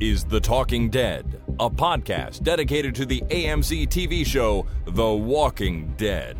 is The Talking Dead, a podcast dedicated to the AMC TV show The Walking Dead.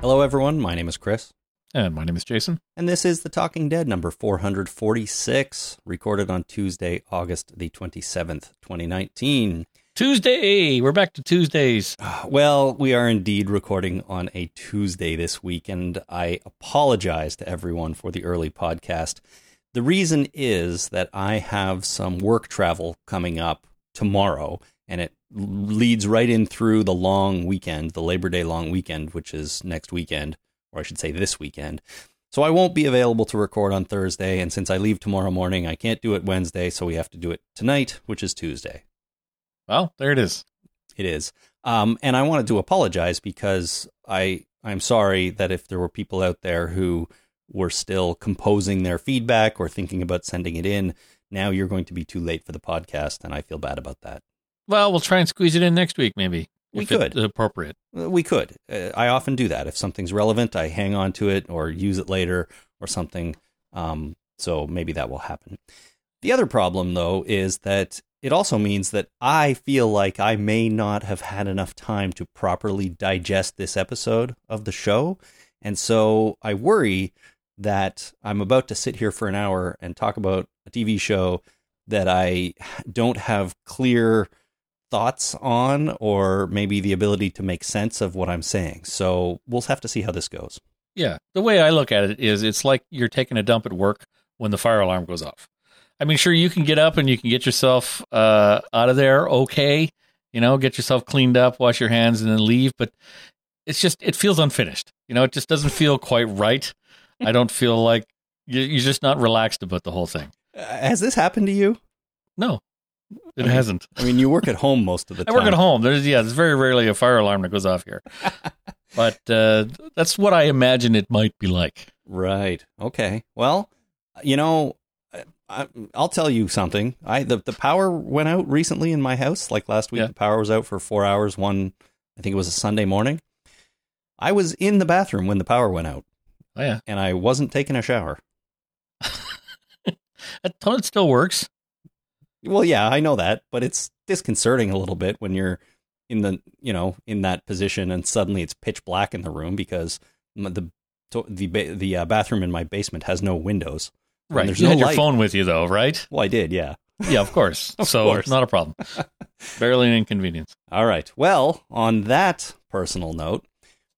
Hello, everyone. My name is Chris, And my name is Jason. and this is The Talking Dead number 446, recorded on Tuesday, August the 27th, 2019. Tuesday. We're back to Tuesdays. Well, we are indeed recording on a Tuesday this week, and I apologize to everyone for the early podcast. The reason is that I have some work travel coming up tomorrow, and it leads right in through the long weekend, the Labor Day long weekend, which is next weekend, or I should say this weekend. So I won't be available to record on Thursday, and since I leave tomorrow morning, I can't do it Wednesday, so we have to do it tonight, which is Tuesday. Well, there it is. It is. Um, and I wanted to apologize because I I'm sorry that if there were people out there who were still composing their feedback or thinking about sending it in, now you're going to be too late for the podcast, and I feel bad about that. Well, we'll try and squeeze it in next week, maybe. We if it's could. appropriate. Uh, We could. Uh, I often do that. If something's relevant, I hang on to it or use it later or something. Um, so maybe that will happen. The other problem, though, is that it also means that I feel like I may not have had enough time to properly digest this episode of the show. And so I worry that I'm about to sit here for an hour and talk about a TV show that I don't have clear thoughts on or maybe the ability to make sense of what I'm saying. So we'll have to see how this goes. Yeah. The way I look at it is it's like you're taking a dump at work when the fire alarm goes off. I mean, sure, you can get up and you can get yourself uh, out of there okay, you know, get yourself cleaned up, wash your hands, and then leave. But it's just, it feels unfinished. You know, it just doesn't feel quite right. I don't feel like you- you're just not relaxed about the whole thing. Uh, has this happened to you? No, it I mean, hasn't. I mean, you work at home most of the time. I work at home. There's yeah, there's very rarely a fire alarm that goes off here, but uh, that's what I imagine it might be like. Right. Okay. Well, you know, I, I, I'll tell you something. I the, the power went out recently in my house. Like last week, Yeah. the power was out for four hours. One, I think it was a Sunday morning. I was in the bathroom when the power went out, Oh yeah, and I wasn't taking a shower. that it still works. Well, yeah, I know that, but it's disconcerting a little bit when you're in the, you know, in that position and suddenly it's pitch black in the room because the the the uh, bathroom in my basement has no windows. And Right. There's you no had your phone with you though, right? Well, I did, yeah. Yeah, of course. Of so course. not a problem. Barely an inconvenience. All right. Well, on that personal note,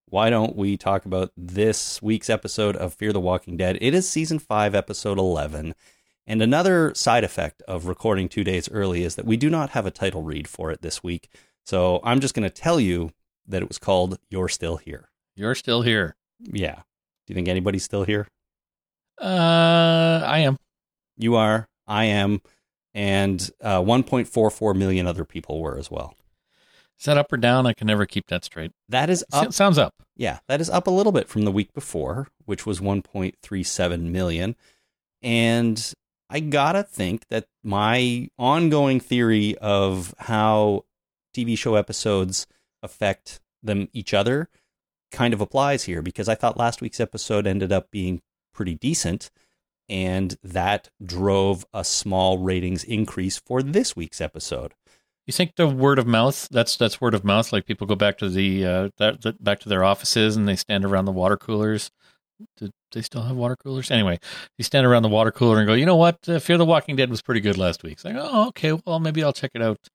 why don't we talk about this week's episode of Fear the Walking Dead? It is season 5, episode 11. And another side effect of recording 2 days early is that we do not have a title read for it this week. So, I'm just going to tell you that it was called You're Still Here. You're still here. Yeah. Do you think anybody's still here? Uh, I am. You are, I am, and uh, 1.44 million other people were as well. Is that up or down? I can never keep that straight. That is up sounds up. Yeah, that is up a little bit from the week before, which was 1.37 million. And I gotta think that my ongoing theory of how TV show episodes affect them each other kind of applies here because I thought last week's episode ended up being pretty decent. And that drove a small ratings increase for this week's episode. You think the word of mouth? That's that's word of mouth. Like people go back to the uh, that, that back to their offices and they stand around the water coolers. Do they still have water coolers? Anyway, you stand around the water cooler and go, you know what? Uh, Fear the Walking Dead was pretty good last week. It's like, oh, okay. Well, maybe I'll check it out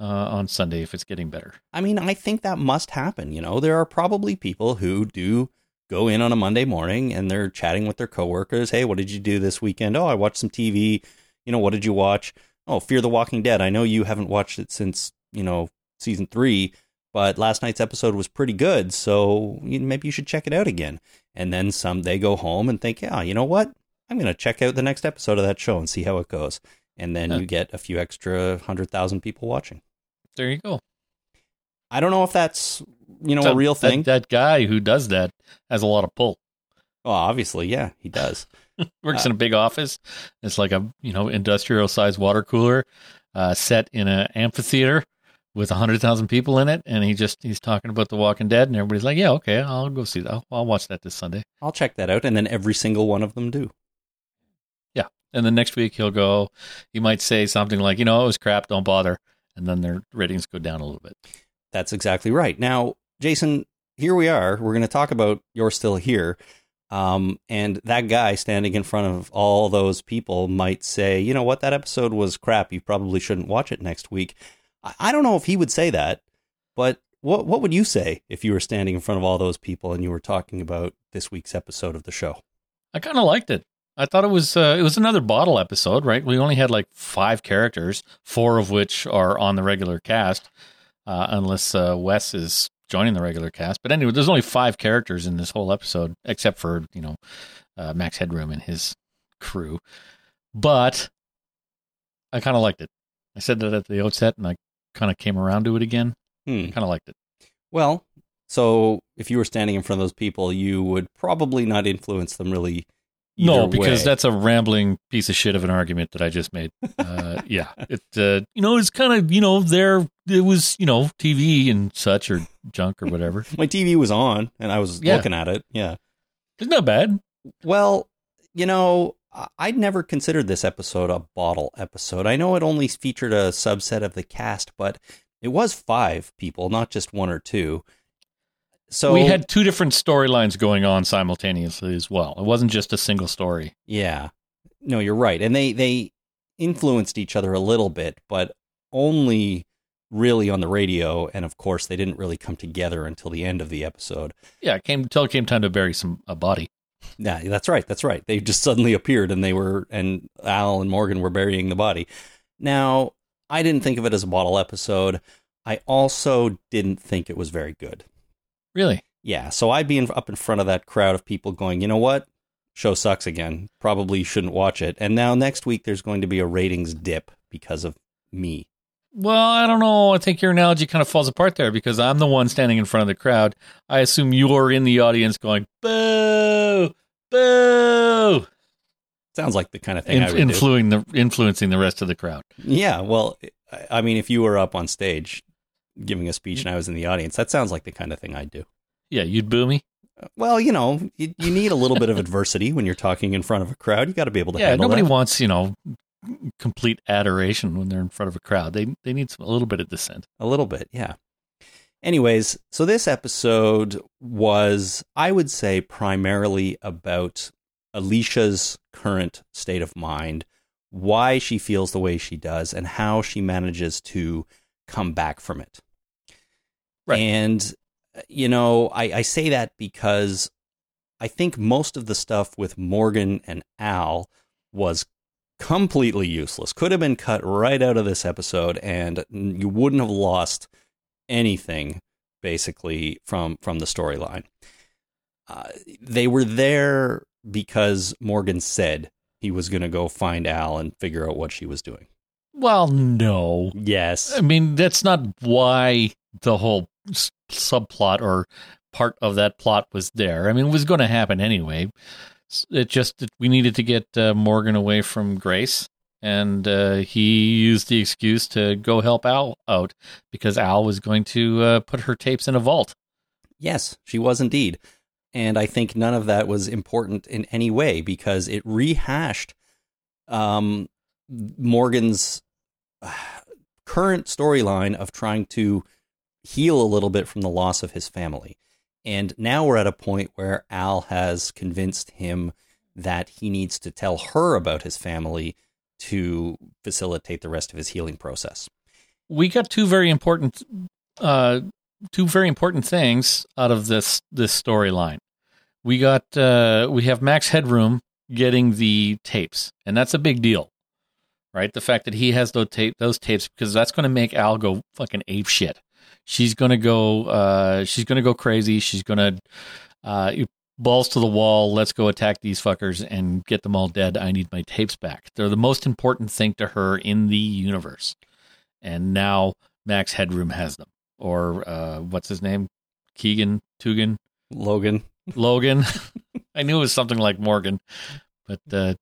uh, on Sunday if it's getting better. I mean, I think that must happen. You know, there are probably people who do go in on a Monday morning and they're chatting with their coworkers. Hey, what did you do this weekend? Oh, I watched some TV. You know, what did you watch? Oh, Fear the Walking Dead. I know you haven't watched it since, you know, season three, but last night's episode was pretty good. So maybe you should check it out again. And then some, they go home and think, yeah, you know what? I'm going to check out the next episode of that show and see how it goes. And then Yeah. you get a few extra hundred thousand people watching. There you go. I don't know if that's you know So a real that- thing. That, guy who does that has a lot of pull. well, obviously, yeah, he does. Works Uh, in a big office. It's like a you know industrial sized water cooler uh, set in an amphitheater with a hundred thousand people in it, and he just he's talking about The Walking Dead, and everybody's like, "Yeah, okay, I'll go see that. I'll, I'll watch that this Sunday." I'll check that out, and then every single one of them do. Yeah, and then next week he'll go. He might say something like, "You know, it was crap. Don't bother," and then their ratings go down a little bit. That's exactly right. Now, Jason, here we are. We're going to talk about You're Still Here. Um, and that guy standing in front of all those people might say, you know what, that episode was crap. You probably shouldn't watch it next week. I, I don't know if he would say that, but what what would you say if you were standing in front of all those people and you were talking about this week's episode of the show? I kind of liked it. I thought it was uh, it was another bottle episode, right? We only had like five characters, four of which are on the regular cast, uh, unless uh, Wes is joining the regular cast. But anyway, there's only five characters in this whole episode, except for you know uh, Max Headroom and his crew. But I kind of liked it. I said that at the outset, and I kind of came around to it again. Hmm. Kind of liked it. Well, so if you were standing in front of those people, you would probably not influence them really. No, because way. that's a rambling piece of shit of an argument that I just made. Uh, yeah, it uh, you know it's kind of you know there it was you know TV and such or junk or whatever. my TV was on and I was Yeah. looking at it. Yeah. It's not bad. Well, you know, I'd never considered this episode a bottle episode. I know it only featured a subset of the cast, but it was five people, not just one or two. So we had two different storylines going on simultaneously as well. It wasn't just a single story. yeah. No, you're right. And they they influenced each other a little bit, but only really on the radio and of course they didn't really come together until the end of the episode. Yeah, it came till it came time to bury some a body. Yeah, that's right. That's right. They just suddenly appeared and they were, and Al and Morgan were burying the body. Now, I didn't think of it as a bottle episode. I also didn't think it was very good. Really? Yeah, so I'd be in, up in front of that crowd of people going, you know what? Show sucks again. Probably shouldn't watch it. And now next week there's going to be a ratings dip because of me. Well, I don't know. I think your analogy kind of falls apart there because I'm the one standing in front of the crowd. I assume you're in the audience going boo, boo, Sounds like the kind of thing I in, would do. influencing the influencing the rest of the crowd. Yeah, well, I mean, if you were up on stage giving a speech mm. and I was in the audience, that sounds like the kind of thing I'd do. Yeah, you'd boo me. Uh, well, you know, you, you need a little bit of adversity when you're talking in front of a crowd. You got to be able to Yeah, nobody that. wants you know complete adoration when they're in front of a crowd. They they need some, a little bit of dissent. a little bit, yeah. Anyways, so this episode was, I would say, primarily about Alicia's current state of mind, why she feels the way she does, and how she manages to come back from it. Right. And, you know, I, I say that because I think most of the stuff with Morgan and Al was completely useless. Could have been cut right out of this episode, and you wouldn't have lost anything basically from from the storyline. Uh, they were there because Morgan said he was going to go find Al and figure out what she was doing. Well, no. Yes. I mean, that's not why the whole s- subplot or part of that plot was there. I mean, it was going to happen anyway. It just that we needed to get uh, Morgan away from Grace, and uh, he used the excuse to go help Al out because Al was going to uh, put her tapes in a vault. Yes, she was indeed. And I think none of that was important in any way because it rehashed um, Morgan's current storyline of trying to heal a little bit from the loss of his family. And now we're at a point where Al has convinced him that he needs to tell her about his family to facilitate the rest of his healing process. we got two very important uh two very important things out of this this storyline we got uh we have max headroom getting the tapes and that's a big deal right? The fact that he has those tape those tapes because that's going to make al go fucking ape shit. She's going to go uh she's going to go crazy. She's going to uh balls to the wall. Let's go attack these fuckers and get them all dead. I need my tapes back. They're the most important thing to her in the universe. And now Max Headroom has them. Or uh, what's his name? Keegan, Tugan, Logan, Logan. I knew it was something like Morgan, but uh,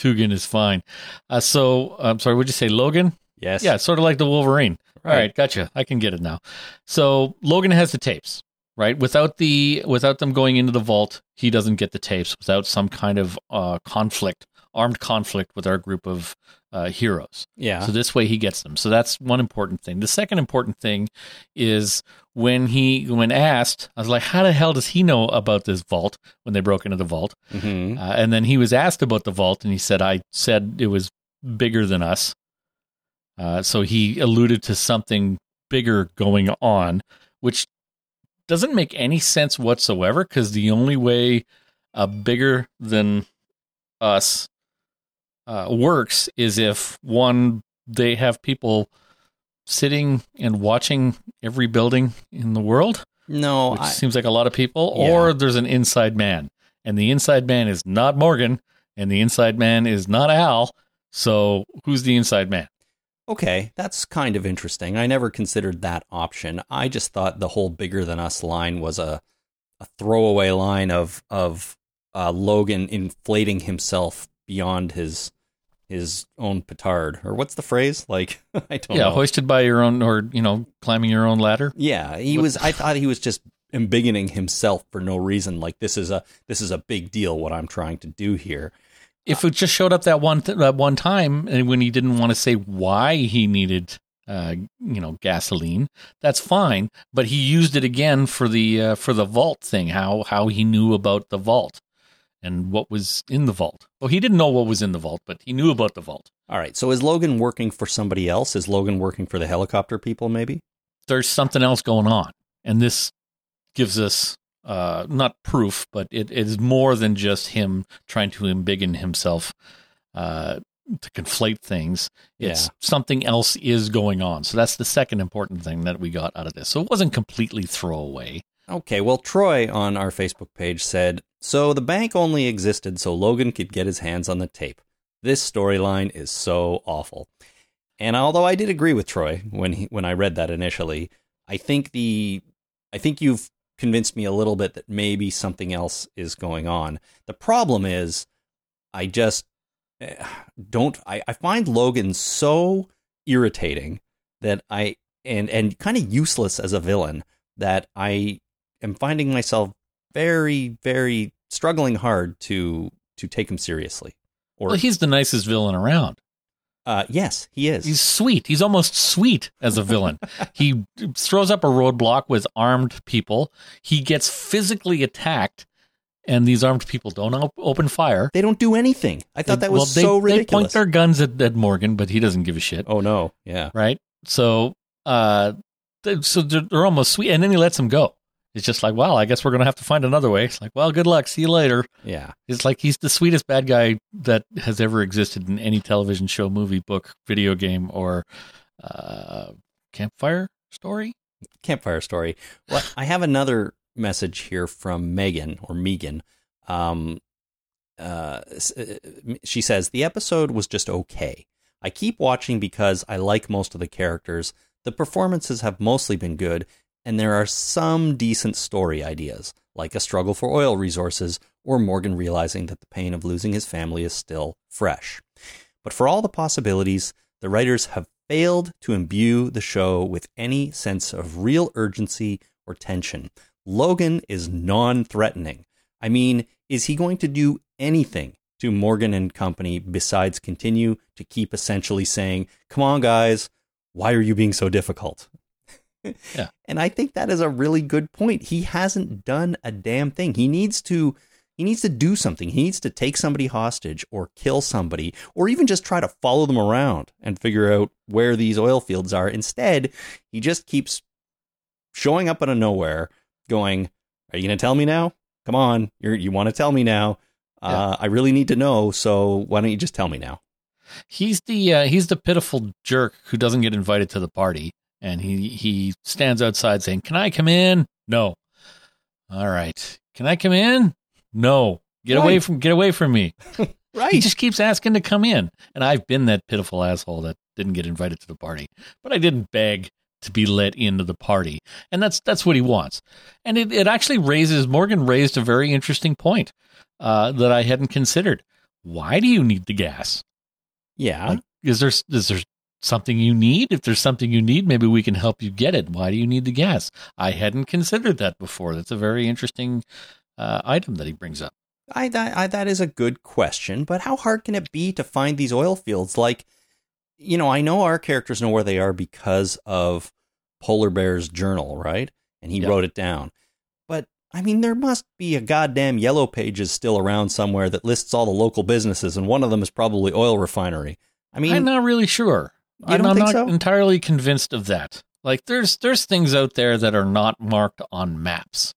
Tugan is fine. Uh, so I'm sorry, would you say Logan? yes. Yeah, sort of like the Wolverine. All right, gotcha. I can get it now. So Logan has the tapes, right? Without the without them going into the vault, he doesn't get the tapes. Without some kind of uh, conflict, armed conflict with our group of uh, heroes. Yeah. So this way he gets them. So that's one important thing. The second important thing is when he when asked, I was like, how the hell does he know about this vault when they broke into the vault? hmm Uh, and then he was asked about the vault, and he said, I said it was bigger than us. Uh, so he alluded to something bigger going on, which doesn't make any sense whatsoever because the only way a bigger than us uh, works is if one, they have people sitting and watching every building in the world No, which I, seems like a lot of people, Yeah. or there's an inside man, and the inside man is not Morgan, and the inside man is not Al. So who's the inside man? okay, that's kind of interesting. I never considered that option. I just thought the whole bigger than us line was a a throwaway line of of uh, Logan inflating himself beyond his his own petard, or what's the phrase? Like I don't yeah, know. hoisted by your own, or you know, climbing your own ladder. Yeah, he was. I thought he was just embiggening himself for no reason. Like this is a this is a big deal. What I'm trying to do here. If it just showed up that one th- that one time, and when he didn't want to say why he needed, uh, you know, gasoline, that's fine. But he used it again for the uh, for the vault thing. How how he knew about the vault and what was in the vault. Well, he didn't know what was in the vault, but he knew about the vault. All right. So is Logan working for somebody else? Is Logan working for the helicopter people? Maybe. there's something else going on. And this gives us uh, not proof, but it, it is more than just him trying to embiggen himself uh, to conflate things. It's Yeah. something else is going on. So that's the second important thing that we got out of this. So it wasn't completely throwaway. Okay. Well, Troy on our Facebook page said so. The bank only existed so Logan could get his hands on the tape. This storyline is so awful. And although I did agree with Troy when he, when I read that initially, I think the I think you've convinced me a little bit that maybe something else is going on. The problem is I just eh, don't I, I find Logan so irritating that I and and kind of useless as a villain that I am finding myself very very struggling hard to to take him seriously. Or Well, he's the nicest villain around. uh yes, he is. He's sweet. He's almost sweet as a villain. he throws up a roadblock with armed people. He gets physically attacked, and these armed people don't op- open fire. they don't do anything. I thought that was Well, they, so They point their guns at, at Morgan, but he doesn't give a shit, oh no, yeah. right? So, uh, they- so they're, they're almost sweet, and then he lets them go. It's just like, well, I guess we're gonna have to find another way. It's like, well, good luck. See you later. Yeah. It's like he's the sweetest bad guy that has ever existed in any television show, movie, book, video game, or uh, campfire story. Campfire story. Well, I have another message here from Megan or Megan. Um, uh, uh, she says the episode was just okay. I keep watching because I like most of the characters. The performances have mostly been good, and there are some decent story ideas, like a struggle for oil resources or Morgan realizing that the pain of losing his family is still fresh. But for all the possibilities, the writers have failed to imbue the show with any sense of real urgency or tension. Logan is non threatening. I mean, is he going to do anything to Morgan and company besides continue to keep essentially saying, Come on, guys, why are you being so difficult? Yeah. And I think that is a really good point. He hasn't done a damn thing. He needs to he needs to do something. He needs to take somebody hostage or kill somebody or even just try to follow them around and figure out where these oil fields are. Instead, he just keeps showing up out of nowhere going, "Are you going to tell me now? Come on. You're you want to tell me now. Uh, I really need to know, so why don't you just tell me now?" He's the uh, he's the pitiful jerk who doesn't get invited to the party, and he he stands outside saying, "Can I come in?" No. All right. Can I come in? No. Get away from get away from me. Right. He just keeps asking to come in, and I've been that pitiful asshole that didn't get invited to the party, but I didn't beg to be let into the party, and that's that's what he wants. And it, it actually raises Morgan raised a very interesting point uh, that I hadn't considered. Why do you need the gas? yeah. Like, is there is there something you need? If there's something you need, maybe we can help you get it. Why do you need the gas? I hadn't considered that before. That's a very interesting uh, item that he brings up. I, that, I, that is a good question, but how hard can it be to find these oil fields? Like, you know, I know our characters know where they are because of Polar Bear's journal, right? And he Yep. wrote it down. But I mean, there must be a goddamn yellow pages still around somewhere that lists all the local businesses, and one of them is probably oil refinery. I mean, I'm not really sure. You I'm, I'm not so? entirely convinced of that. Like there's there's things out there that are not marked on maps.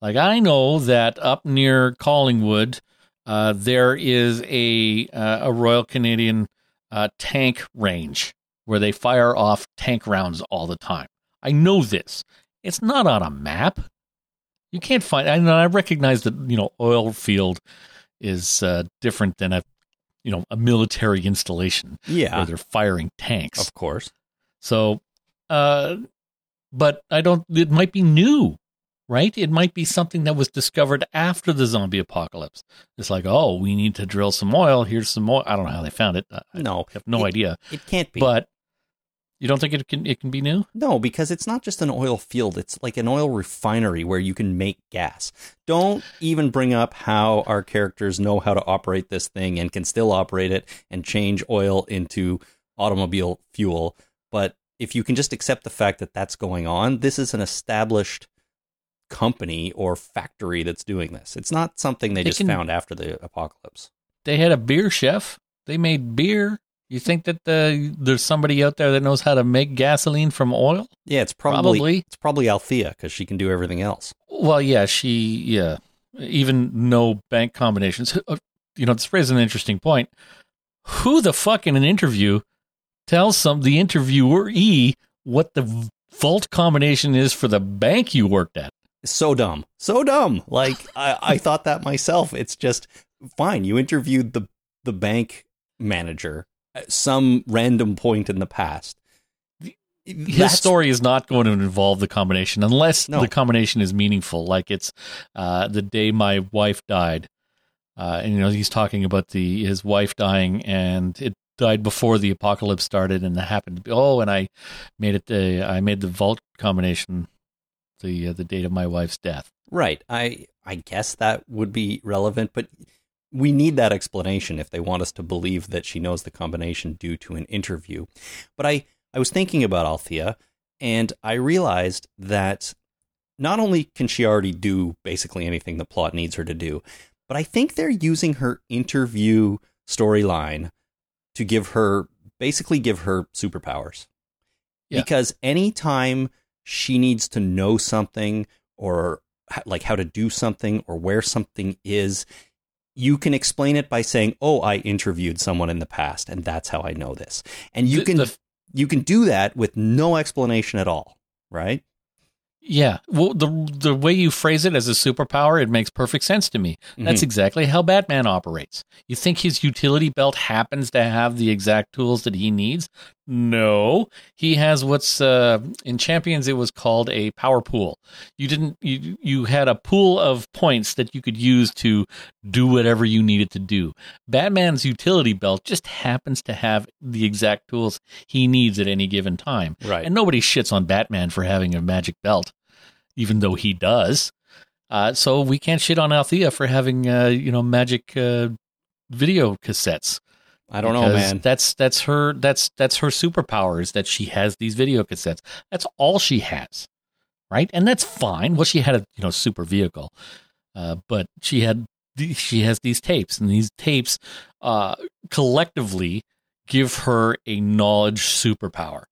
Like I know that up near Collingwood, uh, there is a uh, a Royal Canadian uh, tank range where they fire off tank rounds all the time. I know this. It's not on a map. You can't find. I. I recognize that you know oil field is uh, different than a you know a military installation Yeah, where they're firing tanks. of course. So, uh, but I don't. It might be new, right? It might be something that was discovered after the zombie apocalypse. It's like, oh, we need to drill some oil. Here's some oil. I don't know how they found it. I No, have no it- idea. It can't be. But you don't think it can? It can be new? No, because it's not just an oil field. It's like an oil refinery where you can make gas. Don't even bring up how our characters know how to operate this thing and can still operate it and change oil into automobile fuel. But if you can just accept the fact that that's going on, this is an established company or factory that's doing this. It's not something they They just can- found after the apocalypse. They had a beer chef. They made beer. You think that the, there's somebody out there that knows how to make gasoline from oil? Yeah, it's probably, Probably. it's probably Althea because she can do everything else. Well, yeah, she, yeah, even no bank combinations. Uh, You know, this raises an interesting point. Who the fuck in an interview tells some the interviewer e what the vault combination is for the bank you worked at? so dumb so dumb like I, I thought that myself it's just fine you interviewed the the bank manager at some random point in the past His That's- story is not going to involve the combination unless No. the combination is meaningful. Like it's uh, the day my wife died, uh, and you know he's talking about the his wife dying, and it died before the apocalypse started, and it happened to be oh, and I made it the I made the vault combination the uh, the date of my wife's death. right i i guess that would be relevant but we need that explanation if they want us to believe that she knows the combination due to an interview but i i was thinking about althea and i realized that not only can she already do basically anything the plot needs her to do, but I think they're using her interview storyline to give her basically give her superpowers. Yeah. Because anytime she needs to know something or like how to do something or where something is, you can explain it by saying, "Oh, I interviewed someone in the past and that's how I know this." And you The- can the- you can do that with no explanation at all, right? Yeah. Well, the the way you phrase it as a superpower, it makes perfect sense to me. That's Mhm. exactly how Batman operates. You think his utility belt happens to have the exact tools that he needs? No, he has what's uh, in Champions. It was called a power pool. You didn't. You you had a pool of points that you could use to do whatever you needed to do. Batman's utility belt just happens to have the exact tools he needs at any given time. Right. And nobody shits on Batman for having a magic belt, even though he does. Uh, so we can't shit on Althea for having, uh, you know, magic uh, video cassettes. I don't know, man. That's that's her that's that's her superpower is that she has these video cassettes. That's all she has, right? And that's fine. Well, she had a you know super vehicle, uh, but she had she has these tapes, and these tapes uh, collectively give her a knowledge superpower.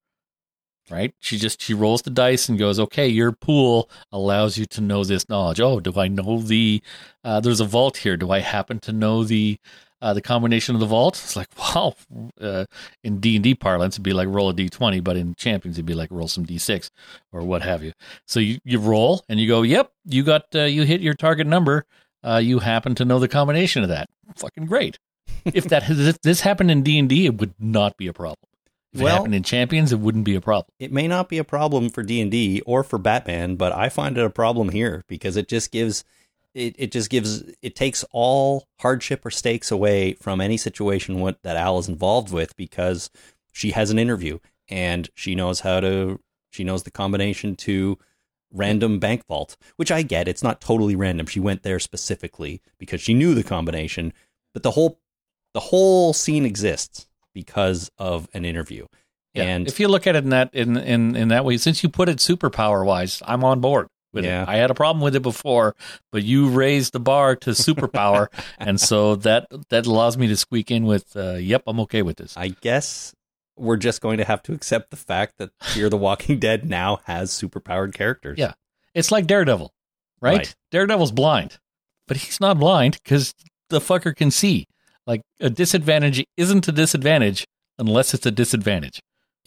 Right? She just she rolls the dice and goes, "Okay, your pool allows you to know this knowledge. Oh, do I know the? Uh, there's a vault here. Do I happen to know the uh, the combination of the vault. It's like, wow. Uh, in D and D parlance, it'd be like roll a D twenty, but in Champions, it'd be like roll some D six or what have you. So you, you roll and you go, yep, you got uh, you hit your target number. Uh, you happen to know the combination of that. Fucking great. if that if this happened in D and D, it would not be a problem. If Well- it happened in Champions, it wouldn't be a problem. it may not be a problem for D&D or for Batman, but I find it a problem here because it just gives it, it just gives it takes all hardship or stakes away from any situation what, that Al is involved with because she has an interview and she knows how to she knows the combination to random bank vault, which I get. It's not totally random. She went there specifically because she knew the combination, but the whole the whole scene exists because of an interview. Yeah. And if you look at it in that in in in that way, since you put it superpower wise, I'm on board with Yeah. it. I had a problem with it before, but you raised the bar to superpower, and so that that allows me to squeak in with, uh, "Yep, I'm okay with this." I guess we're just going to have to accept the fact that Fear the Walking Dead now has superpowered characters. Yeah. It's like Daredevil, right? Right. Daredevil's blind, but he's not blind because the fucker can see. Like a disadvantage isn't a disadvantage unless it's a disadvantage.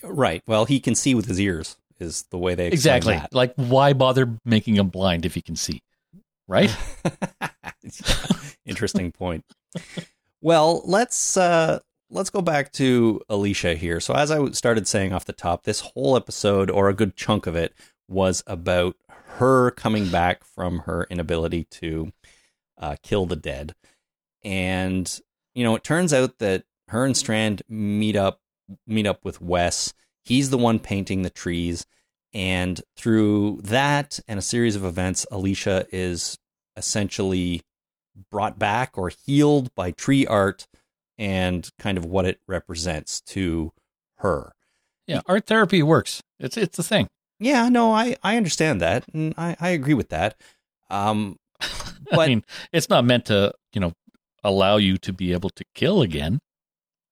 Right. Well, he can see with his ears, is the way they explain Exactly. that. Like, why bother making him blind if he can see? Right? Interesting point. Well, let's uh let's go back to Alicia here. So as I started saying off the top, this whole episode or a good chunk of it was about her coming back from her inability to uh, kill the dead. And you know, it turns out that her and Strand meet up meet up with Wes. He's the one painting the trees. And through that and a series of events, Alicia is essentially brought back or healed by tree art and kind of what it represents to her. yeah. Art therapy works. It's it's a thing. Yeah, no, I, I understand that. And I, I agree with that. Um, but I mean, it's not meant to, you know, allow you to be able to kill again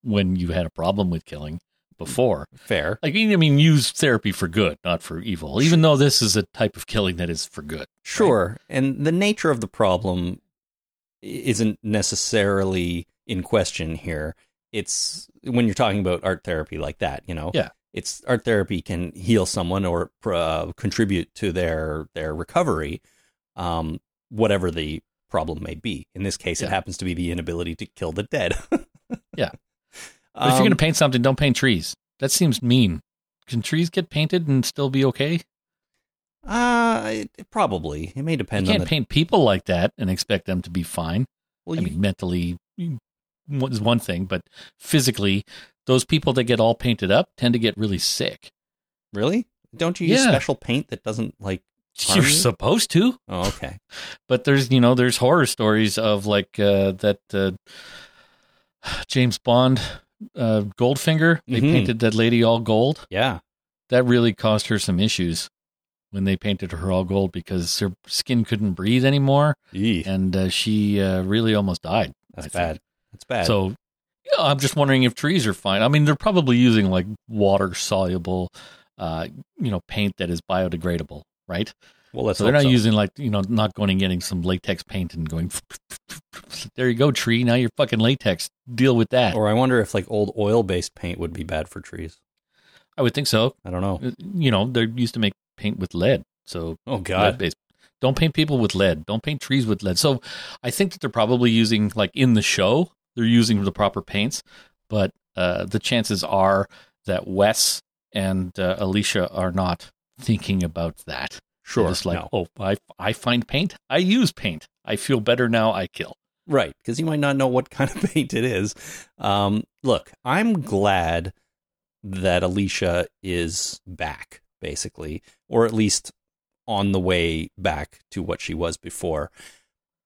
when you had a problem with killing before. fair. Like, I mean, use therapy for good, not for evil, even though this is a type of killing that is for good. Sure. And the nature of the problem isn't necessarily in question here. It's when you're talking about art therapy like that, you know. Yeah. It's art therapy can heal someone or uh, contribute to their their recovery, um, whatever the problem may be. In this case, it happens to be the inability to kill the dead. Yeah. But if you're going Um, to paint something, don't paint trees. That seems mean. Can trees get painted and still be okay? uh, it- probably it may depend. You can't the. paint people like that and expect them to be fine. well, I you- mean, mentally is one thing, but physically, those people that get all painted up tend to get really sick. really? Don't you use Yeah. special paint that doesn't like? You're you? supposed to, Oh, okay. but there's you know there's horror stories of like uh, that uh, James Bond uh, Goldfinger. They Mhm. painted that lady all gold. Yeah. That really caused her some issues when they painted her all gold because her skin couldn't breathe anymore, and uh, she uh, really almost died. That's I think. bad. That's bad. So yeah, I'm just wondering if trees are fine. I mean, they're probably using like water soluble, uh, you know, paint that is biodegradable, right? Well, so they're not using like you know, not going and getting some latex paint and going. There you go, tree. Now you're fucking latex. Deal with that. Or I wonder if like old oil-based paint would be bad for trees. I would think so. I don't know. Uh, You know, they used to make paint with lead, so Oh God. based. Don't paint people with lead. Don't paint trees with lead. So I think that they're probably using like in the show, they're using the proper paints, but uh, the chances are that Wes and uh, Alicia are not thinking about that. Sure. just like, no. oh, I I find paint. I use paint. I feel better now. I kill. Right, because you might not know what kind of paint it is. Um, look, I'm glad that Alicia is back, basically, or at least on the way back to what she was before.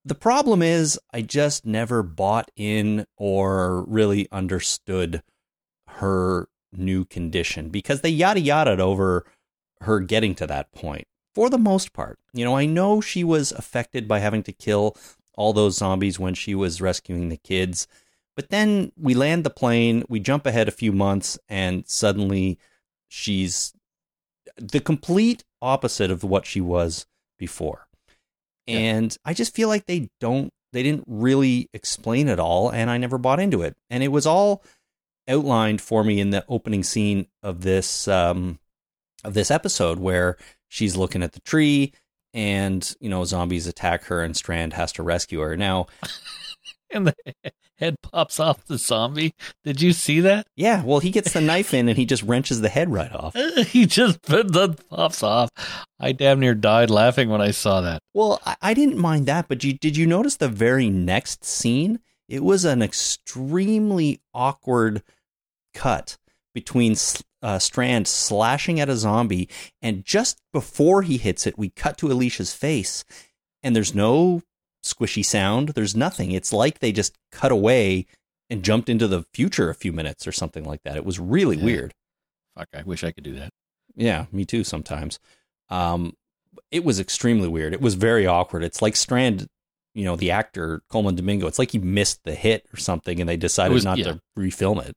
The problem is, I just never bought in or really understood her new condition because they yada yada over her getting to that point for the most part. You know, I know she was affected by having to kill all those zombies when she was rescuing the kids. But then we land the plane, we jump ahead a few months, and suddenly she's the complete opposite of what she was before. Yeah. And I just feel like they don't, they didn't really explain it all, and I never bought into it. And it was all outlined for me in the opening scene of this um, of this episode where she's looking at the tree and you know zombies attack her and Strand has to rescue her. Now, And the head pops off the zombie. Did you see that? yeah, well he gets the knife in and he just wrenches the head right off. he just the pops off. I damn near died laughing when I saw that. Well, I, I didn't mind that, but you did you notice the very next scene? It was an extremely awkward cut between uh, Strand slashing at a zombie, and just before he hits it, we cut to Alicia's face, and there's no squishy sound. There's nothing. It's like they just cut away and jumped into the future a few minutes or something like that. It was really Yeah. weird. Fuck, I wish I could do that. Yeah, me too. Sometimes, um, it was extremely weird. It was very awkward. It's like Strand, you know, the actor Colman Domingo. It's like he missed the hit or something, and they decided was- not yeah. to refilm it.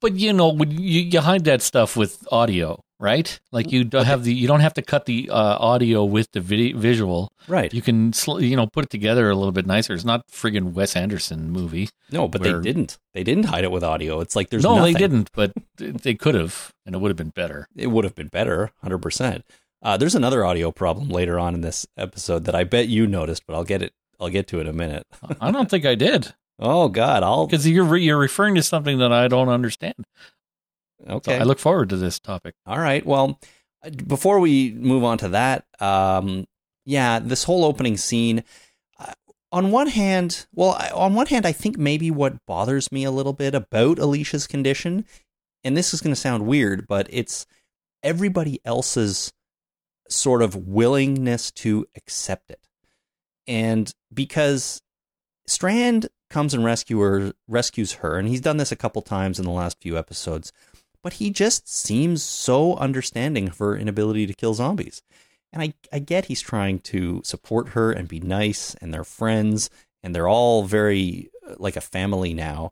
But you know, you, you hide that stuff with audio, right? Like you don't have the you don't have to cut the uh, audio with the video, visual. Right. You can sl- you know put it together a little bit nicer. It's not friggin' Wes Anderson movie. no, but where- they didn't. They didn't hide it with audio. It's like there's no, nothing. they didn't, but they could have, and it would have been better. It would have been better, hundred percent. Uh, there's another audio problem later on in this episode that I bet you noticed, but I'll get it. I'll get to it in a minute. I don't think I did Oh God, I'll because you're re- you're referring to something that I don't understand. So okay. I look forward to this topic. All right. Well, uh, before we move on to that, um, yeah, this whole opening scene. Uh, on one hand, well, I- on one hand, I think maybe what bothers me a little bit about Alicia's condition, and this is going to sound weird, but it's everybody else's sort of willingness to accept it, and because Strand comes and rescues her, and he's done this a couple times in the last few episodes but he just seems so understanding of her inability to kill zombies. And I, I get he's trying to support her and be nice, and they're friends, and they're all very uh, like a family now.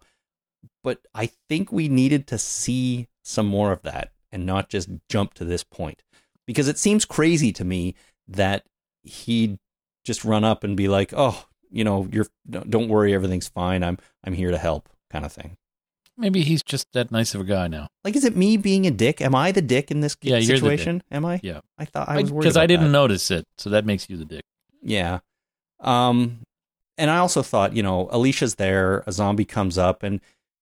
But I think we needed to see some more of that and not just jump to this point. Because it seems crazy to me that he'd just run up and be like, oh, you know, you're don't worry, everything's fine. I'm I'm here to help, kind of thing. Maybe he's just that nice of a guy now. Like, is it me being a dick? Am I the dick in this Yeah, situation? Am I? Yeah. I thought I was worried because I didn't that. notice it, so that makes you the dick. Yeah. Um, and I also thought, you know, Alicia's there. A zombie comes up and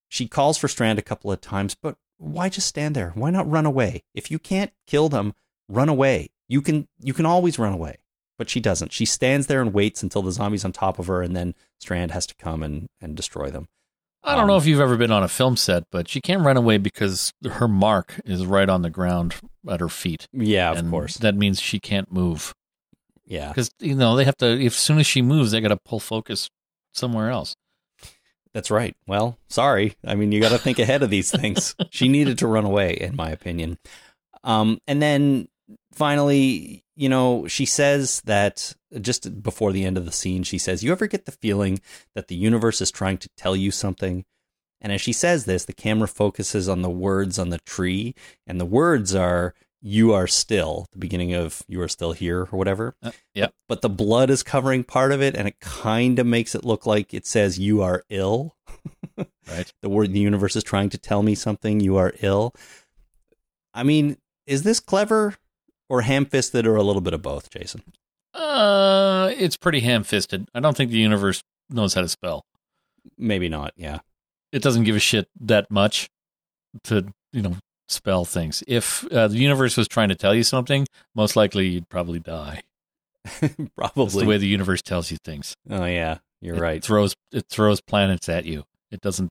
she calls for Strand a couple of times, but why just stand there? Why not run away? If you can't kill them, run away. You can. You can always run away. But she doesn't. She stands there and waits until the zombie's on top of her, and then Strand has to come and and destroy them. I don't Um, know if you've ever been on a film set, but she can't run away because her mark is right on the ground at her feet. Yeah, of course. That means she can't move Yeah. because you know they have to. If as soon as she moves, they got to pull focus somewhere else. That's right. Well, sorry. I mean, you got to think ahead of these things. she needed to run away, in my opinion. Um, and then finally, you know, she says that just before the end of the scene, she says, You ever get the feeling that the universe is trying to tell you something? And as she says this, the camera focuses on the words on the tree, and the words are, You are still, the beginning of You are still here, or whatever Uh, yep. but the blood is covering part of it and it kind of makes it look like it says you are ill Right. the word the universe is trying to tell me something you are ill i mean is this clever or ham-fisted or a little bit of both jason Uh, it's pretty ham-fisted. I don't think the universe knows how to spell. maybe not yeah It doesn't give a shit that much to you know spell things. If uh, the universe was trying to tell you something, most likely you'd probably die. That's probably the way the universe tells you things. oh yeah you're It right throws it throws planets at you. It doesn't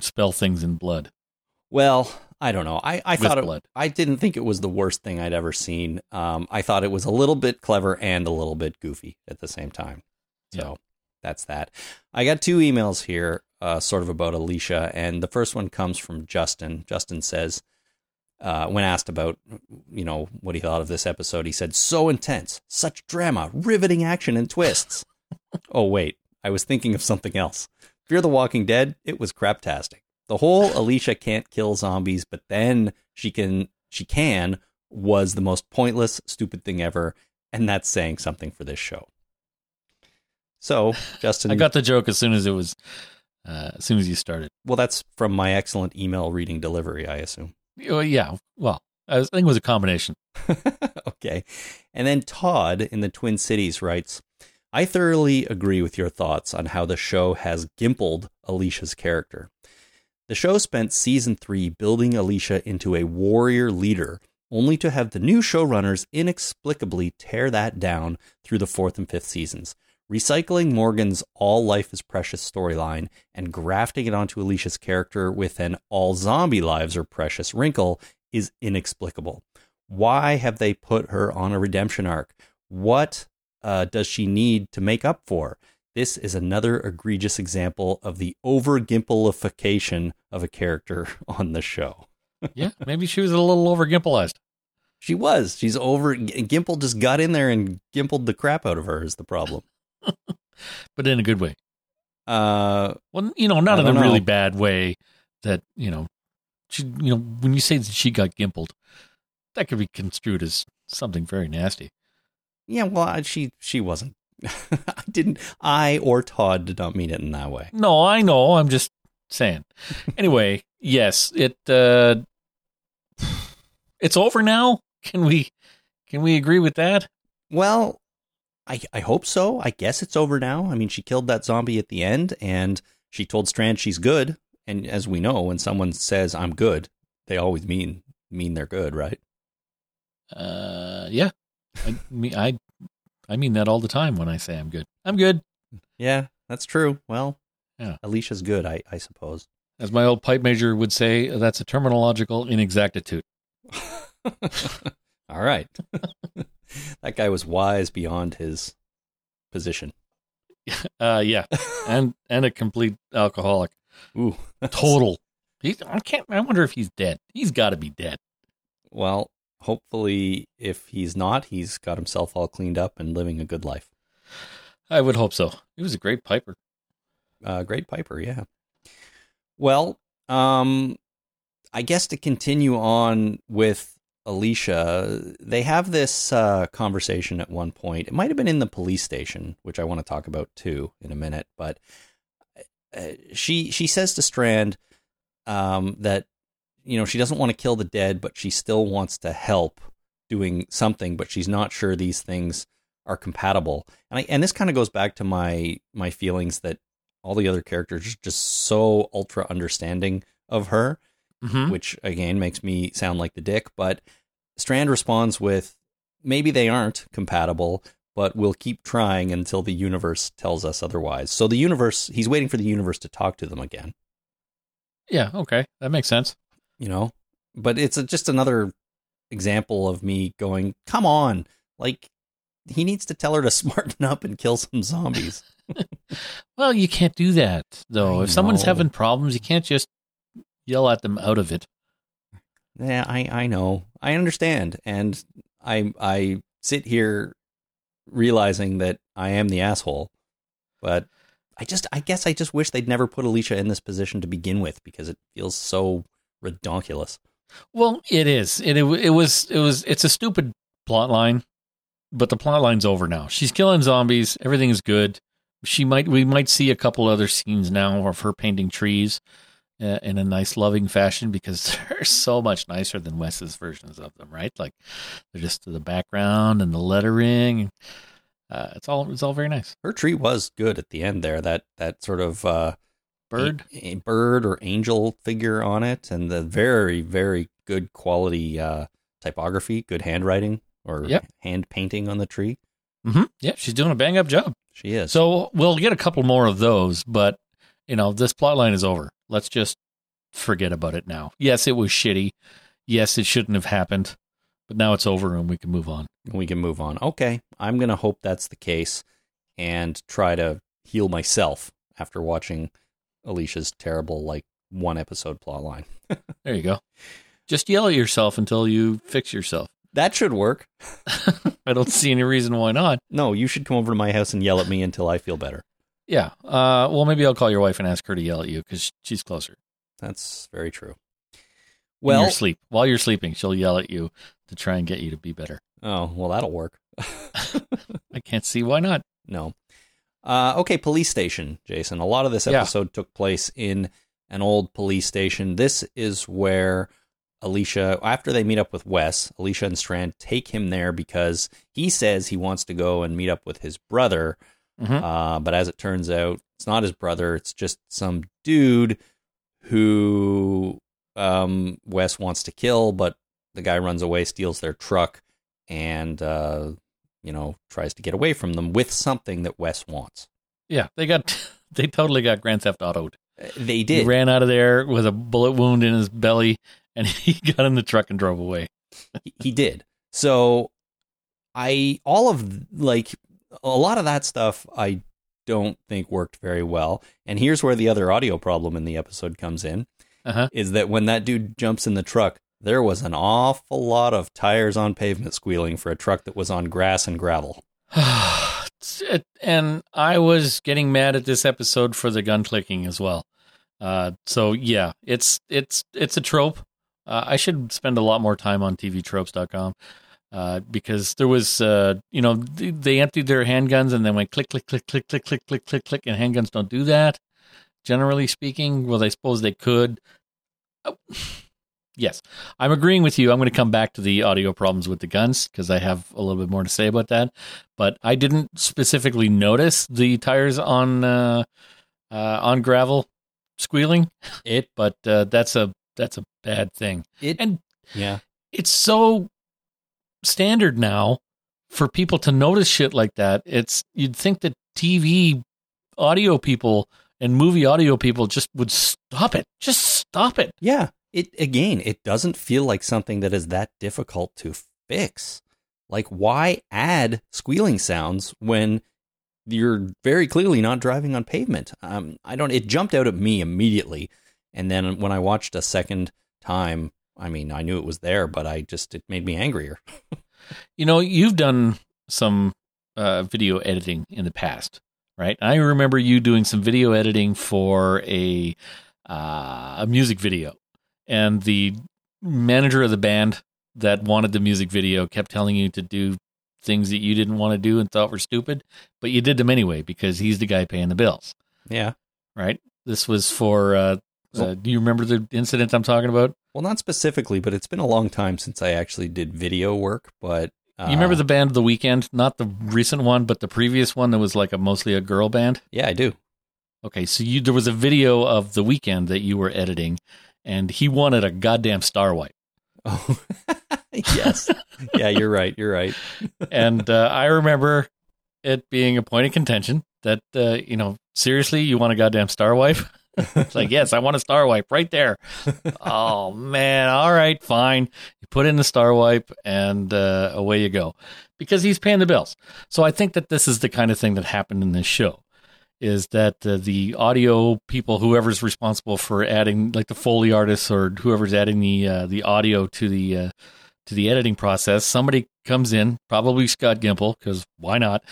spell things in blood. well i don't know. I, I thought it, i didn't think it was the worst thing i'd ever seen. Um, i thought it was a little bit clever and a little bit goofy at the same time. So that's that. I got two emails here uh, sort of about alicia and the first one comes from justin. Justin says uh, when asked about you know what he thought of this episode he said so intense. Such drama riveting action and twists. Oh wait. I was thinking of something else. Fear the walking dead? It was craptastic the whole alicia can't kill zombies but then she can she can was the most pointless stupid thing ever and that's saying something for this show so justin I got the joke as soon as it was, uh, as soon as you started. well that's from my excellent email reading delivery i assume Oh, yeah. Well, I think it was a combination. okay. And then Todd in the Twin Cities writes I thoroughly agree with your thoughts on how the show has gimpled Alicia's character. The show spent season three building Alicia into a warrior leader, only to have the new showrunners inexplicably tear that down through the fourth and fifth seasons, recycling Morgan's all life is precious storyline and grafting it onto Alicia's character with an all zombie lives are precious wrinkle is inexplicable. Why have they put her on a redemption arc? What uh, does she need to make up for? This is another egregious example of the over Gimpleification of a character on the show. yeah, maybe she was a little over Gimpleized. She was. She's over. Gimple just got in there and gimpled the crap out of her. Is the problem? but in a good way. Uh, well, you know, not in a don't really bad way. That you know, she, you know, when you say that she got gimpled, that could be construed as something very nasty. yeah. Well, she she wasn't. I didn't. I or Todd did not mean it in that way. No, I know. I'm just saying. anyway, yes, it uh it's over now. Can we can we agree with that? Well, I I hope so. I guess it's over now. I mean, she killed that zombie at the end, and she told Strand she's good. And as we know, when someone says I'm good, they always mean mean they're good, right? Uh yeah. I mean I I mean that all the time when I say I'm good. I'm good. Yeah, that's true. Well, Yeah. Alicia's good, I I suppose. As my old pipe major would say, that's a terminological inexactitude. All right. that guy was wise beyond his position. Uh yeah. and and a complete alcoholic. Ooh. Total. He, I can't I wonder if he's dead. He's got to be dead. Well, hopefully if he's not, he's got himself all cleaned up and living a good life. I would hope so. He was a great piper. Uh, great Piper, yeah. Well, um, I guess to continue on with Alicia, they have this uh, conversation at one point. It might have been in the police station, which I want to talk about too in a minute. But uh, she she says to Strand um, that you know she doesn't want to kill the dead, but she still wants to help doing something, but she's not sure these things are compatible. And I, and this kind of goes back to my my feelings that all the other characters are just so ultra understanding of her, Mm-hmm. which again makes me sound like the dick. But Strand responds with, maybe they aren't compatible, but we'll keep trying until the universe tells us otherwise. So the universe, he's waiting for the universe to talk to them again, Yeah, okay. That makes sense. You know? But it's a, just another example of me going, come on. Like, he needs to tell her to smarten up and kill some zombies. Well, you can't do that though. I if someone's having problems, you can't just yell at them out of it. Yeah, I I know. I understand. And I I sit here realizing that I am the asshole. But I just I guess I just wish they'd never put Alicia in this position to begin with because it feels so redonkulous. Well, it is. It, it it was it was it's a stupid plot line, but the plot line's over now. She's killing zombies. Everything is good. She might we might see a couple other scenes now of her painting trees uh, in a nice loving fashion because they're so much nicer than Wes's versions of them, right? Like they're just the background and the lettering. Uh, it's all it's all very nice. Her tree was good at the end there. That that sort of uh Bird. a, a bird or angel figure on it and the very very good quality uh typography, good handwriting or Yep. hand painting on the tree. hmm Yeah, she's doing a bang up job. She is. So we'll get a couple more of those, but you know, this plot line is over. Let's just forget about it now. Yes, it was shitty. Yes, it shouldn't have happened, but now it's over and we can move on. we can move on. Okay, I'm going to hope that's the case and try to heal myself after watching Alicia's terrible, like, one episode plot line. There you go. Just yell at yourself until you fix yourself. That should work. I don't see any reason why not. No, you should come over to my house and yell at me until I feel better. Yeah. Uh, well, maybe I'll call your wife and ask her to yell at you because she's closer. That's very true. Well, your sleep while you're sleeping, she'll yell at you to try and get you to be better. oh, well, that'll work. I can't see why not. no. Uh, okay, police station, Jason. A lot of this Yeah. episode took place in an old police station. This is where Alicia, after they meet up with Wes, Alicia and Strand take him there because he says he wants to go and meet up with his brother. Mhm. Uh, but as it turns out, it's not his brother. It's just some dude who um, Wes wants to kill, but the guy runs away, steals their truck, and uh, you know, tries to get away from them with something that Wes wants. Yeah, they got they totally got Grand Theft Auto. Uh, They He did. ran out of there with a bullet wound in his belly, and he got in the truck and drove away. he, he did. So I all of like a lot of that stuff I don't think worked very well. And here's where the other audio problem in the episode comes in Uh-huh. is that when that dude jumps in the truck, there was an awful lot of tires on pavement squealing for a truck that was on grass and gravel. and I was getting mad at this episode for the gun clicking as well. Uh, so yeah, it's it's it's a trope. Uh, I should spend a lot more time on TVTropes.com uh, because there was, uh, you know, they emptied their handguns and then went click, click, click, click, click, click, click, click, click, and handguns don't do that. Generally speaking, well, I suppose they could. Yes, I'm agreeing with you. I'm going to come back to the audio problems with the guns because I have a little bit more to say about that. But I didn't specifically notice the tires on uh, uh, on gravel squealing. It But uh, that's a that's a bad thing. it And yeah. it's so standard now for people to notice shit like that. It's you'd think that TV audio people and movie audio people just would stop it. Just stop it. Yeah. It again, it doesn't feel like something that is that difficult to fix. Like why add squealing sounds when you're very clearly not driving on pavement? Um I don't it jumped out at me immediately. And then when I watched a second time, I mean, I knew it was there, but I just it made me angrier. You know, you've done some uh, video editing in the past, right? I remember you doing some video editing for a uh, a music video, and the manager of the band that wanted the music video kept telling you to do things that you didn't want to do and thought were stupid, but you did them anyway because he's the guy paying the bills, Yeah. right? This was for. Uh, uh, do you remember the incident I'm talking about? Well, not specifically, but it's been a long time since I actually did video work, but uh, you remember the band The Weekend, not the recent one, but the previous one that was like a mostly a girl band. Yeah, I do. Okay, so you there was a video of the weekend that you were editing, and he wanted a goddamn star wipe. Oh. yes. yeah, you're right. You're right. and uh, I remember it being a point of contention that uh, you know seriously you want a goddamn star wipe. it's like yes, I want a star wipe right there. oh man, all right, fine. You put in the star wipe, and uh, away you go, because he's paying the bills. So I think that this is the kind of thing that happened in this show. Is that uh, the audio people, whoever's responsible for adding, like the foley artists or whoever's adding the uh, the audio to the uh, to the editing process, somebody comes in, probably Scott Gimple, because why not?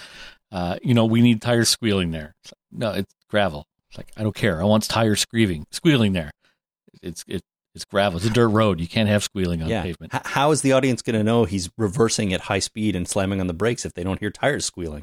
Uh, you know, we need tires squealing there. It's like, no, it's gravel. It's like I don't care. I want tires squealing, squealing there. It's it, it's gravel. It's a dirt road. You can't have squealing on yeah. pavement. How is the audience going to know he's reversing at high speed and slamming on the brakes if they don't hear tires squealing?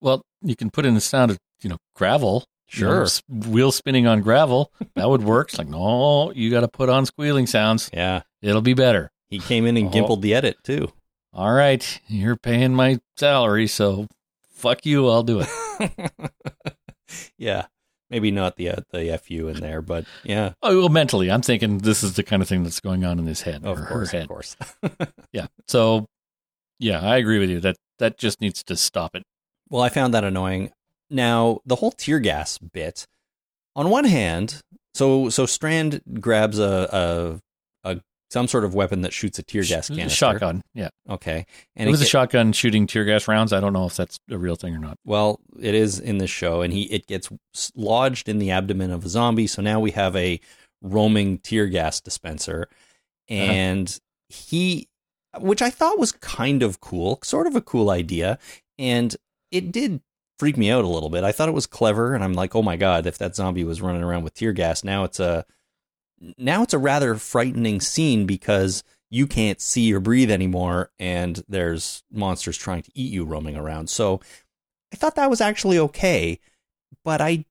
Well, you can put in the sound of you know gravel. you know, Sure. wheel spinning on gravel. That would work. It's like no, you got to put on squealing sounds. Yeah. It'll be better. He came in and Oh. gimpled the edit too. All right, you're paying my salary, so fuck you. I'll do it. yeah. Maybe not the uh, the fu in there, but yeah, Oh, well, mentally, I'm thinking this is the kind of thing that's going on in his head of or course, her head. of course. Yeah. So, yeah, I agree with you. That that just needs to stop it. Well, I found that annoying. Now, the whole tear gas bit. On one hand, so so Strand grabs a a, a some sort of weapon that shoots a tear gas canister. Shotgun. Yeah. Okay, and it was a shotgun shooting tear gas rounds. I don't know if that's a real thing or not. Well, it is in this show, and he it gets lodged in the abdomen of a zombie. So now we have a roaming tear gas dispenser, uh-huh. and he, which I thought was kind of cool, sort of a cool idea, and it did freak me out a little bit. I thought it was clever, and I'm like, oh my god, if that zombie was running around with tear gas, now it's a now it's a rather frightening scene because you can't see or breathe anymore, and there's monsters trying to eat you roaming around. So I thought that was actually okay, but I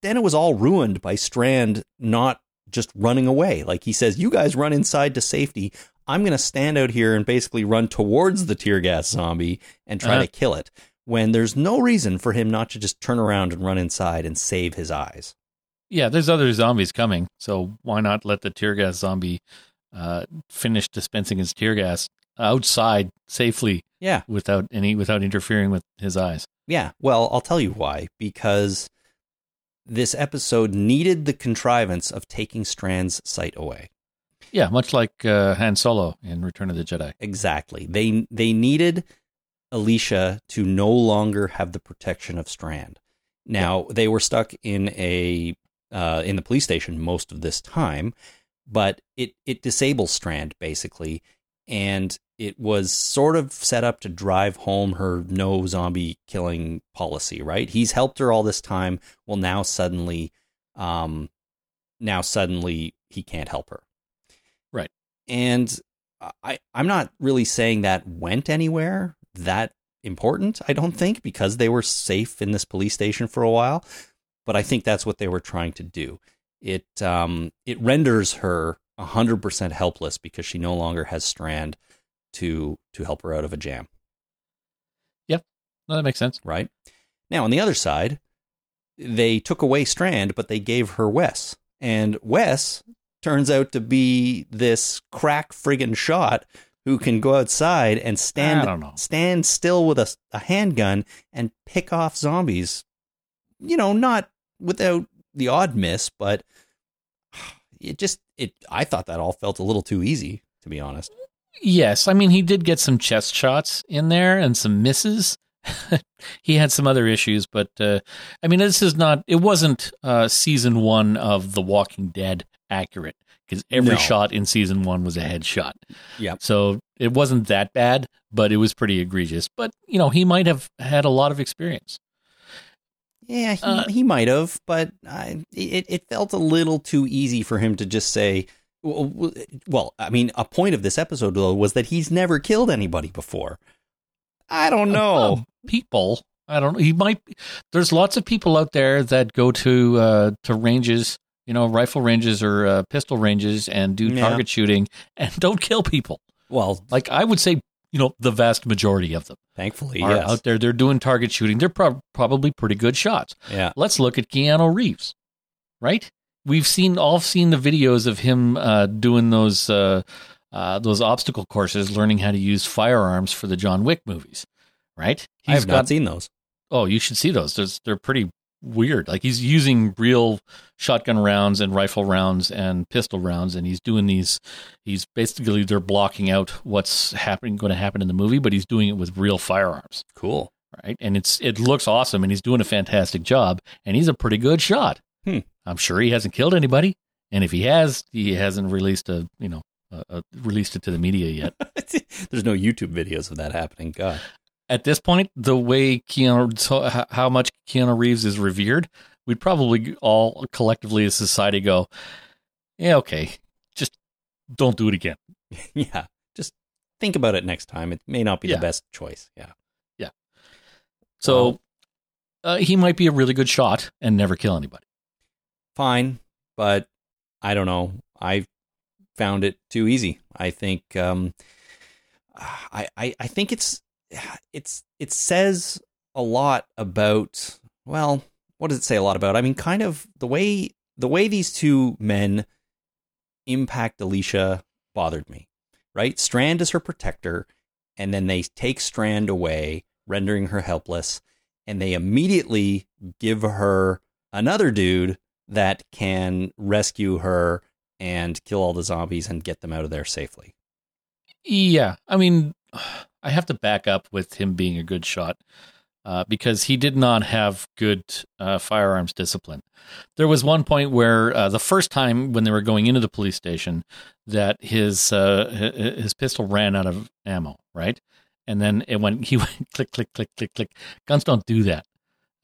then it was all ruined by Strand not just running away. Like he says, "You guys run inside to safety. I'm going to stand out here and basically run towards the tear gas zombie and try Uh-huh. to kill it." When there's no reason for him not to just turn around and run inside and save his eyes. Yeah, there's other zombies coming, so why not let the tear gas zombie uh, finish dispensing his tear gas outside safely Yeah. without any without interfering with his eyes. Yeah. Well, I'll tell you why. Because this episode needed the contrivance of taking Strand's sight away. Yeah, much like uh, Han Solo in Return of the Jedi. Exactly. They they needed Alicia to no longer have the protection of Strand. Now they were stuck in a uh, in the police station most of this time, but it it disables Strand basically, and it was sort of set up to drive home her no zombie killing policy. Right? He's helped her all this time. Well, now suddenly, um, now suddenly he can't help her. Right. And I I'm not really saying that went anywhere that important, I don't think, because they were safe in this police station for a while. But I think that's what they were trying to do. It um, it renders her hundred percent helpless because she no longer has Strand to to help her out of a jam. Yep, no, that makes sense. Right now, on the other side, they took away Strand, but they gave her Wes, and Wes turns out to be this crack friggin' shot who can go outside and stand stand still with a, a handgun and pick off zombies. You know, not without the odd miss, but it just it. I thought that all felt a little too easy, to be honest. Yes, I mean he did get some chest shots in there and some misses. he had some other issues, but uh, I mean this is not. It wasn't uh, season one of The Walking Dead accurate because every No. shot in season one was a headshot. Yep. So it wasn't that bad, but it was pretty egregious. But you know he might have had a lot of experience. Yeah, he, Uh, he might have, but I, it it felt a little too easy for him to just say. Well, well, I mean, a point of this episode though was that he's never killed anybody before. I don't know. Well, people. I don't know. He might. There's lots of people out there that go to uh, to ranges, you know, rifle ranges or uh, pistol ranges, and do Yeah. target shooting and don't kill people. Well, Like I would say, you know, the vast majority of them thankfully, are yes. out there. They're doing target shooting. They're prob probably pretty good shots. Yeah, Let's look at Keanu Reeves, right? We've seen all seen the videos of him uh, doing those uh, uh, those obstacle courses, learning how to use firearms for the John Wick movies, right? I have not seen those. Oh, you should see those. There's, they're pretty weird. Like he's using real shotgun rounds and rifle rounds and pistol rounds, and he's doing these. He's basically they're blocking out what's happening, going to happen in the movie, but he's doing it with real firearms, Cool. right? And it's it looks awesome, and he's doing a fantastic job, and he's a pretty good shot. Hmm. I'm sure he hasn't killed anybody, and if he has, he hasn't released a you know uh, released it to the media yet. There's no YouTube videos of that happening. God. At this point, the way Keanu, how much Keanu Reeves is revered, we'd probably all collectively as society go, yeah, okay, just don't do it again. yeah, just think about it next time. It may not be Yeah. the best choice. Yeah. Yeah. So uh, he might be a really good shot and never kill anybody. fine, but I don't know. I found it too easy. I think um, I, I I think it's it's it says a lot about well, what does it say a lot about? I mean, kind of the way the way these two men impact Alicia bothered me. Right, Strand is her protector, and then they take Strand away, rendering her helpless, and they immediately give her another dude that can rescue her and kill all the zombies and get them out of there safely. Yeah, I mean, I have to back up with him being a good shot uh, because he did not have good uh, firearms discipline. There was one point where uh, the first time when they were going into the police station, that his uh, his pistol ran out of ammo, right? And then it went he went click click click click click. Guns don't do that.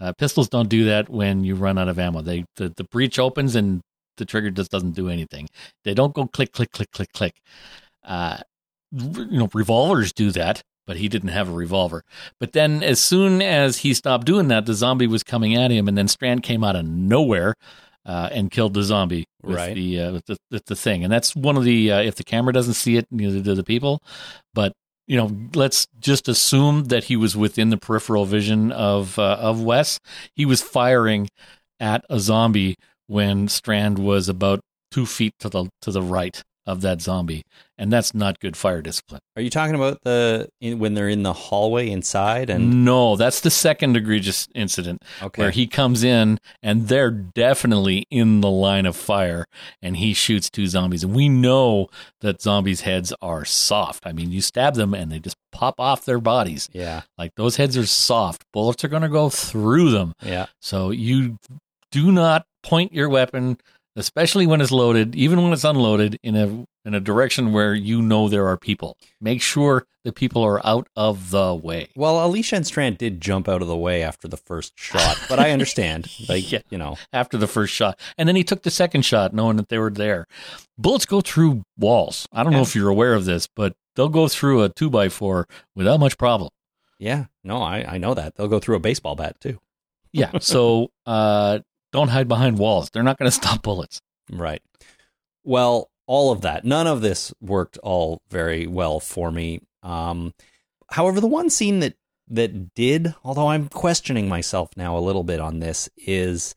Uh, pistols don't do that when you run out of ammo. They the, the breech opens and the trigger just doesn't do anything. They don't go click click click click click. Uh, you know, revolvers do that, but he didn't have a revolver. But then, as soon as he stopped doing that, the zombie was coming at him, and then Strand came out of nowhere uh, and killed the zombie with Right. the uh, with the with the thing. And that's one of the uh, if the camera doesn't see it, neither do the people. But you know, let's just assume that he was within the peripheral vision of uh, of Wes. He was firing at a zombie when Strand was about two feet to the to the right of that zombie, and that's not good fire discipline. Are you talking about the in, when they're in the hallway inside and No, that's the second egregious incident okay where he comes in and they're definitely in the line of fire and he shoots two zombies. And we know that zombies' heads are soft. I mean, you stab them and they just pop off their bodies. yeah Like those heads are soft. Bullets are going to go through them. yeah So you do not point your weapon, especially when it's loaded, even when it's unloaded, in a in a direction where you know there are people. Make sure the people are out of the way. well Alicia and Strand did jump out of the way after the first shot but I understand like Yeah. you know after the first shot. And then he took the second shot knowing that they were there. Bullets go through walls. I don't know if you're aware of this, but they'll go through a two by four without much problem. yeah no I I know that they'll go through a baseball bat too Yeah. So uh, don't hide behind walls. They're not going to stop bullets. Right. Well, all of that, none of this worked all very well for me. Um, however, the one scene that that did, although I'm questioning myself now a little bit on this, is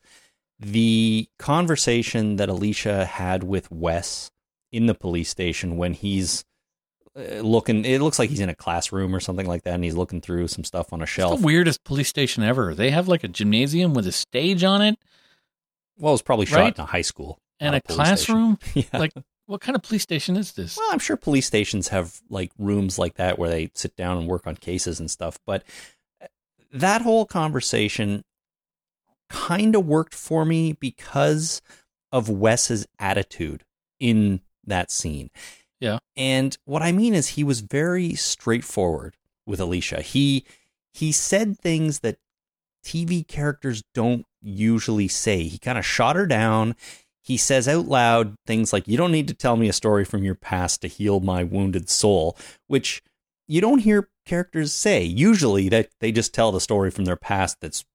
the conversation that Alicia had with Wes in the police station when he's uh, looking. It looks like he's in a classroom or something like that, and he's looking through some stuff on a It's shelf. the weirdest police station ever. They have like a gymnasium with a stage on it well, it was probably shot Right? in a high school and not a classroom. Yeah. Like, what kind of police station is this? Well, I'm sure police stations have like rooms like that where they sit down and work on cases and stuff. But uh, that whole conversation kind of worked for me because of Wes's attitude in that scene. Yeah. And what I mean is he was very straightforward with Alicia. He he said things that TV characters don't usually say. He kind of shot her down. He says out loud things like, You don't need to tell me a story from your past to heal my wounded soul, which you don't hear characters say. Usually that they just tell the story from their past that's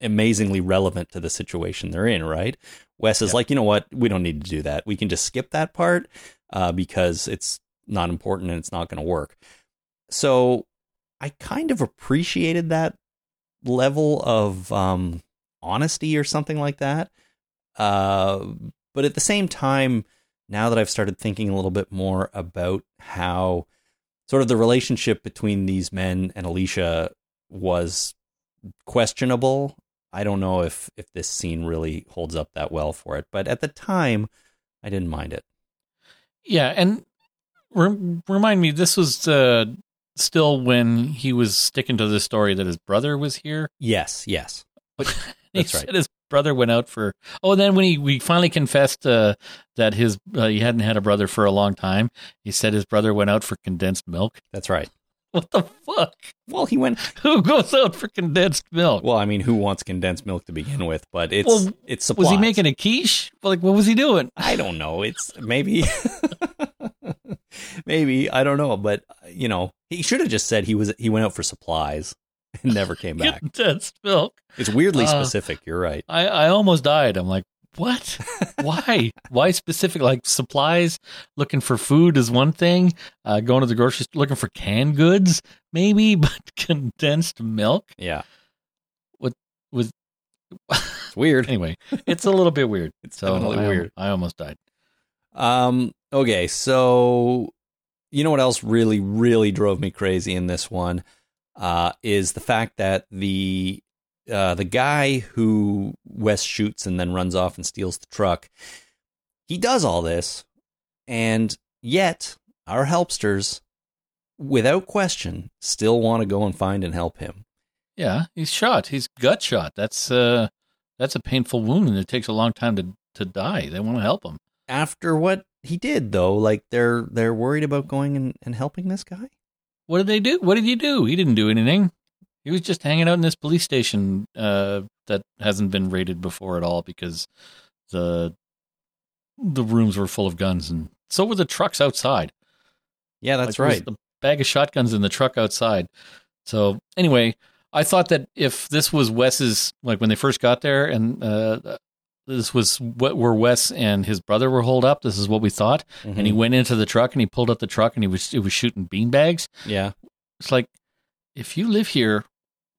amazingly relevant to the situation they're in, right? Wes is Yep. like, you know what? We don't need to do that. We can just skip that part uh, because it's not important and it's not going to work. So I kind of appreciated that level of um, honesty or something like that. Uh, but at the same time, now that I've started thinking a little bit more about how sort of the relationship between these men and Alicia was questionable, I don't know if if this scene really holds up that well for it. But at the time, I didn't mind it. Yeah, and re- remind me, this was uh, still when he was sticking to the story that his brother was here. Yes, yes, But That's he right. said his brother went out for. Oh, and then when he we finally confessed uh, that his uh, he hadn't had a brother for a long time, he said his brother went out for condensed milk. that's right. What the fuck? Well, he went. Who goes out for condensed milk? Well, I mean, who wants condensed milk to begin with? But it's Well, it's supplies. was he making a quiche? Like, what was he doing? I don't know. It's maybe, maybe I don't know. But you know, he should have just said he was he went out for supplies and never came back. Condensed milk. It's weirdly Uh, specific. You're right. I, I almost died. I'm like, what? Why? Why specific? Like supplies, looking for food is one thing. Uh, going to the grocery store looking for canned goods, maybe, but condensed milk Yeah, What was it's weird. anyway. It's a little bit weird. It's So definitely I, weird. I almost died. Um. Okay. So, you know what else really, really drove me crazy in this one, uh, is the fact that the uh, the guy who Wes shoots and then runs off and steals the truck, he does all this, and yet our helpsters, without question, still want to go and find and help him. Yeah, he's shot. He's gut shot. That's uh, that's a painful wound, and it takes a long time to to die. They want to help him. After what he did, though, like they're they're worried about going and, and helping this guy. What did they do? What did he do? He didn't do anything. He was just hanging out in this police station uh, that hasn't been raided before at all because the the rooms were full of guns, and so were the trucks outside. Yeah, that's was right. The bag of shotguns in the truck outside. So anyway, I thought that if this was Wes's, like when they first got there, and uh, this was what where Wes and his brother were holed up. This is what we thought. And he Mhm. went into the truck and he pulled up the truck and he was it was shooting beanbags. yeah. It's like, if you live here,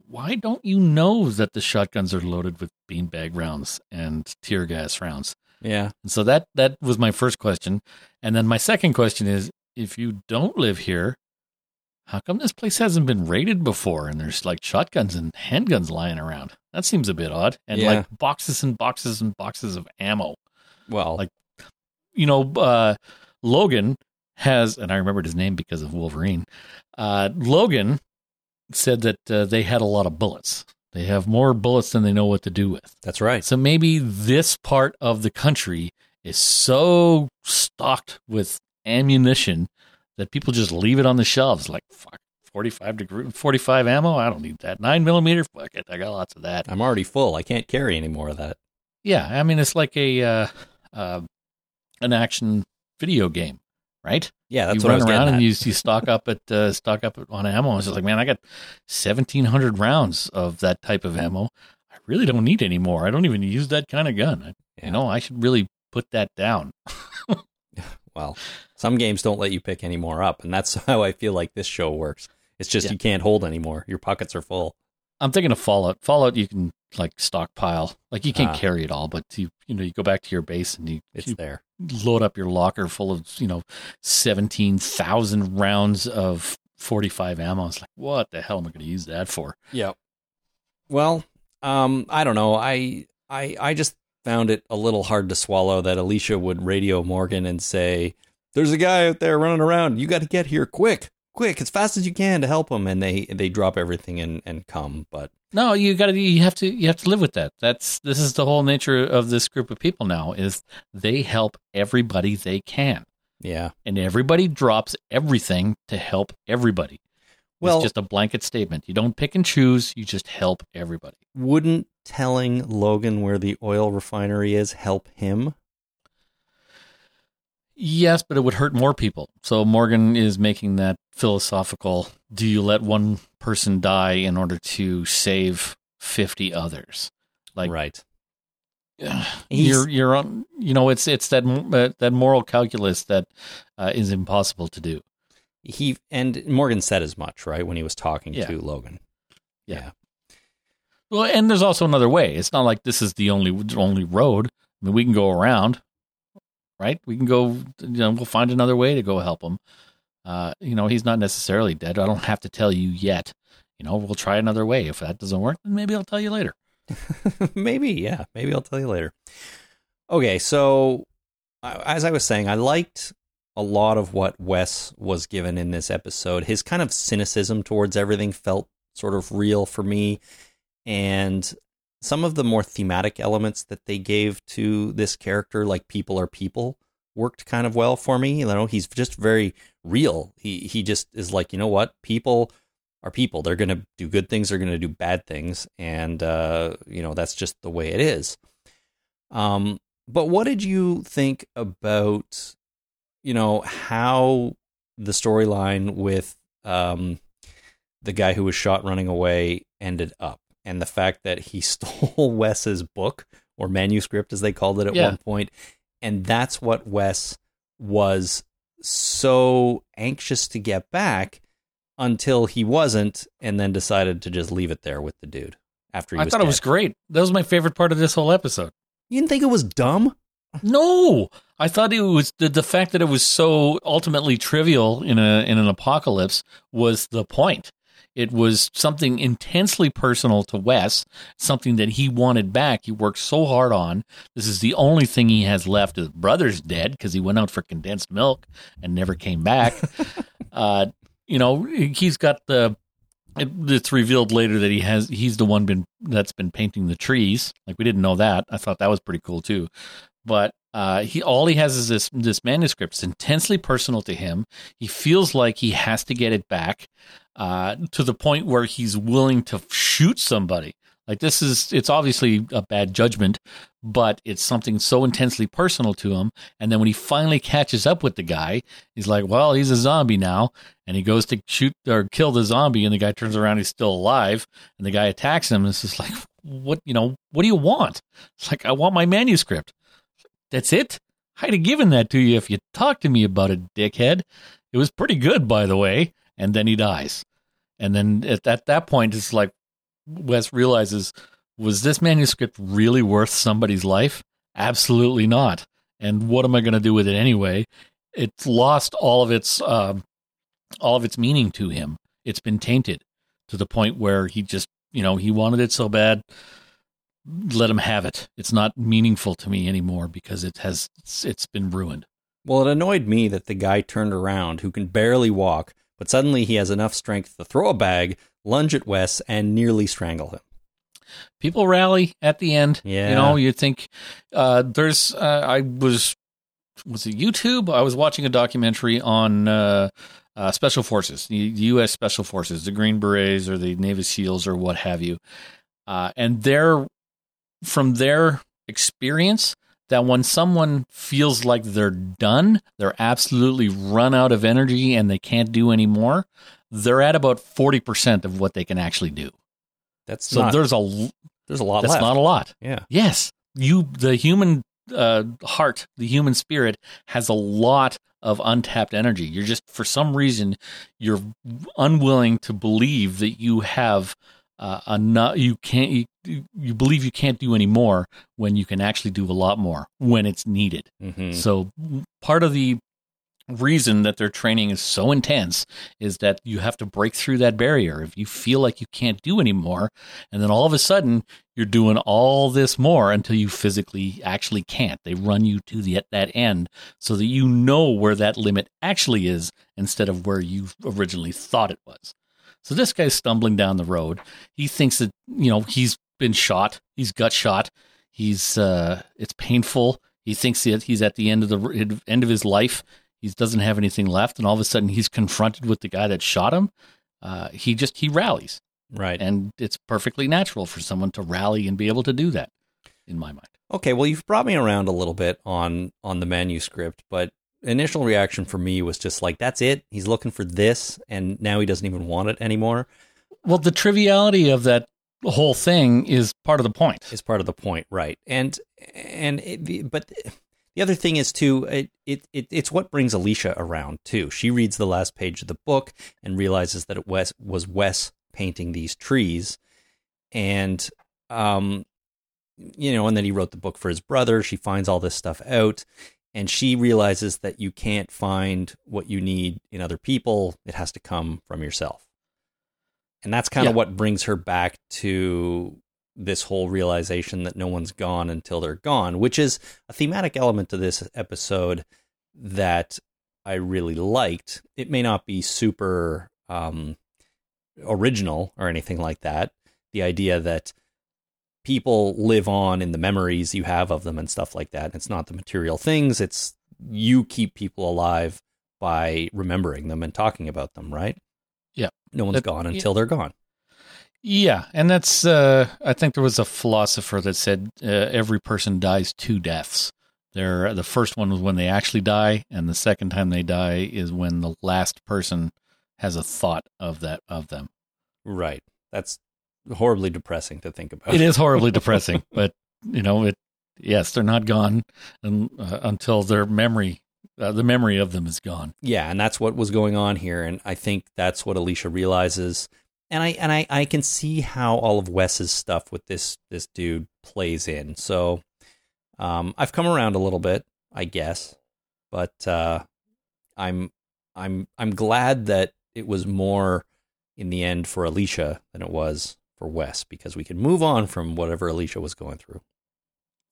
why don't you know that the shotguns are loaded with beanbag rounds and tear gas rounds? Yeah. And so that that was my first question. And then my second question is if you don't live here, how come this place hasn't been raided before and there's like shotguns and handguns lying around? That seems a bit odd. And Yeah. like boxes and boxes and boxes of ammo. Well, Like- You know, uh Logan has and I remembered his name because of Wolverine. Uh Logan said that uh, they had a lot of bullets. They have more bullets than they know what to do with. that's right. So maybe this part of the country is so stocked with ammunition that people just leave it on the shelves. Like, fuck, 45 degree, 45 ammo? I don't need that. Nine millimeter? Fuck it. I got lots of that. I'm already full. I can't carry any more of that. Yeah. I mean, it's like a, uh, uh, an action video game, right? Yeah, that's you what I run around and you, you stock up at, uh, stock up on ammo. It's just like, man, I got 1700 rounds of that type of ammo. I really don't need any more. I don't even use that kind of gun. I, Yeah. You know, I should really put that down. Well, some games don't let you pick any more up, and that's how I feel like this show works. It's just Yeah. you can't hold anymore. Your pockets are full. I'm thinking of Fallout. Fallout, you can like stockpile. Like you can't Ah. carry it all, but you you know you go back to your base and you, It's you there. load up your locker full of you know seventeen thousand rounds of forty five ammo. It's like what the hell am I going to use that for? Yep. Well, um, I don't know. I I I just found it a little hard to swallow that Alicia would radio Morgan and say, "There's a guy out there running around. You got to get here quick, quick, as fast as you can to help him." And they they drop everything and and come. But No, you got to you have to you have to live with that. That's this is the whole nature of this group of people now is they help everybody they can. yeah, And everybody drops everything to help everybody. Well- it's just a blanket statement. You don't pick and choose, you just help everybody. wouldn't telling Logan where the oil refinery is help him? Yes, but it would hurt more people. So Morgan is making that philosophical do you let one person die in order to save 50 others? Like right. you're you're on you know it's it's that uh, that moral calculus that uh, is impossible to do. He and Morgan said as much, right, when he was talking Yeah. to Logan. Yeah. Well, and there's also another way. It's not like this is the only only road. I mean, we can go around, right? We can go. You know, we'll find another way to go help him. Uh, you know, he's not necessarily dead. I don't have to tell you yet. You know, we'll try another way. If that doesn't work, then maybe I'll tell you later. maybe, yeah. Maybe I'll tell you later. Okay, so as I was saying, I liked a lot of what Wes was given in this episode. His kind of cynicism towards everything felt sort of real for me, and some of the more thematic elements that they gave to this character, like people are people, worked kind of well for me. You know, he's just very real. He he just is like, you know what, people are people. They're to do good things. They're to do bad things, and uh, you know that's just the way it is. Um, but what did you think about, you know, how the storyline with um, the guy who was shot running away ended up, and the fact that he stole Wes's book or manuscript, as they called it at Yeah. one point, and that's what Wes was so anxious to get back until he wasn't, and then decided to just leave it there with the dude after he was I thought it was great. That was my favorite part of this whole episode. You didn't think it was dumb? No, I thought it was the the fact that it was so ultimately trivial in a in an apocalypse was the point. It was something intensely personal to Wes, something that he wanted back. He worked so hard on. This is the only thing he has left. His brother's dead because he went out for condensed milk and never came back. uh, you know, he's got the. It's revealed later that he has. He's the one been that's been painting the trees. Like we didn't know that. I thought that was pretty cool too but uh, he all he has is this this manuscript. It's intensely personal to him. He feels like he has to get it back uh, to the point where he's willing to shoot somebody. Like this is it's obviously a bad judgment, but it's something so intensely personal to him. And then when he finally catches up with the guy, he's like, "Well, he's a zombie now," and he goes to shoot or kill the zombie, and the guy turns around, he's still alive, and the guy attacks him. And it's just like, "What you know? What do you want?" It's like, "I want my manuscript." That's it. I'd have given that to you if you talked to me about it, dickhead. It was pretty good, by the way. And then he dies. And then at that, point, it's like Wes realizes, was this manuscript really worth somebody's life? Absolutely not. And what am I going to do with it anyway? It's lost all of its um, all of its meaning to him. It's been tainted to the point where he just, you know, he wanted it so bad. Let him have it. It's not meaningful to me anymore because it has it's, it's been ruined. Well, it annoyed me that the guy turned around who can barely walk, but suddenly he has enough strength to throw a bag, lunge at Wes, and nearly strangle him. People rally at the end. Yeah. You know, you think uh, there's. Uh, I was was it YouTube? I was watching a documentary on uh, uh, special forces, the U.S. Special Forces, the Green Berets or the Navy SEALs or what have you, uh, and they're from their experience that when someone feels like they're done, they're absolutely run out of energy and they can't do anymore, they're at about 40% of what they can actually do. That's So not, there's a there's a lot that's left. not a lot. yeah. Yes, you the human uh, heart, the human spirit has a lot of untapped energy. You're just for some reason you're unwilling to believe that you have uh, enough. You can't. You, you believe you can't do any more when you can actually do a lot more when it's needed. hmm So part of the reason that their training is so intense is that you have to break through that barrier. If you feel like you can't do anymore, and then all of a sudden you're doing all this more until you physically actually can't. They run you to the that end so that you know where that limit actually is instead of where you originally thought it was. So this guy's stumbling down the road. He thinks that, you know, he's been shot. He's gut shot. He's uh it's painful. He thinks that he's at the end of the end of his life. He doesn't have anything left, and all of a sudden he's confronted with the guy that shot him. Uh, he just he rallies, Right. and it's perfectly natural for someone to rally and be able to do that. In my mind, Okay, well, you've brought me around a little bit on on the manuscript, but initial reaction for me was just like, "That's it. He's looking for this, and now he doesn't even want it anymore." well, the triviality of that whole thing is part of the point. Is part of the point, right? And and it, but the other thing is too, it, it it it's what brings Alicia around too. She reads the last page of the book and realizes that it was was Wes painting these trees, and um, you know, and then he wrote the book for his brother. She finds all this stuff out, and she realizes that you can't find what you need in other people. It has to come from yourself. And that's kind of Yeah. what brings her back to this whole realization that no one's gone until they're gone, which is a thematic element to this episode that I really liked. It may not be super um, original or anything like that. The idea that people live on in the memories you have of them and stuff like that. It's not the material things, it's you keep people alive by remembering them and talking about them, right? Yeah. No one's That- gone until they're gone. Yeah, and that's uh, I think there was a philosopher that said uh, every person dies two deaths. There, the first one was when they actually die, and the second time they die is when the last person has a thought of that of them. Right. That's horribly depressing to think about. It is horribly depressing, but you know it. Yes, they're not gone un, uh, until their memory, uh, the memory of them is gone. Yeah, and that's what was going on here, and I think that's what Alicia realizes. And I and I, I can see how all of Wes's stuff with this this dude plays in. So um, I've come around a little bit, I guess, but uh, I'm I'm I'm glad that it was more in the end for Alicia than it was for Wes because we can move on from whatever Alicia was going through.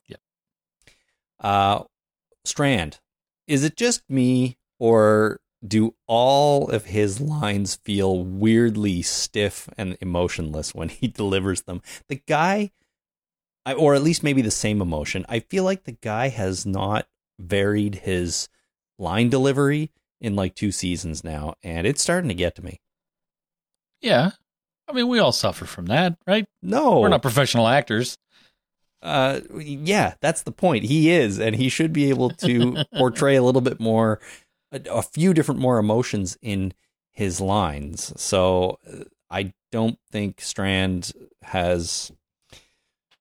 Yep. Uh, Strand, is it just me or do all of his lines feel weirdly stiff and emotionless when he delivers them? The guy, or at least maybe the same emotion. I feel like the guy has not varied his line delivery in like two seasons now, and it's starting to get to me. Yeah, I mean we all suffer from that, right? No, We're not professional actors. Uh, yeah, that's the point. He is, and he should be able to portray a little bit more, a, a few different more emotions in his lines. So uh, I don't think Strand has,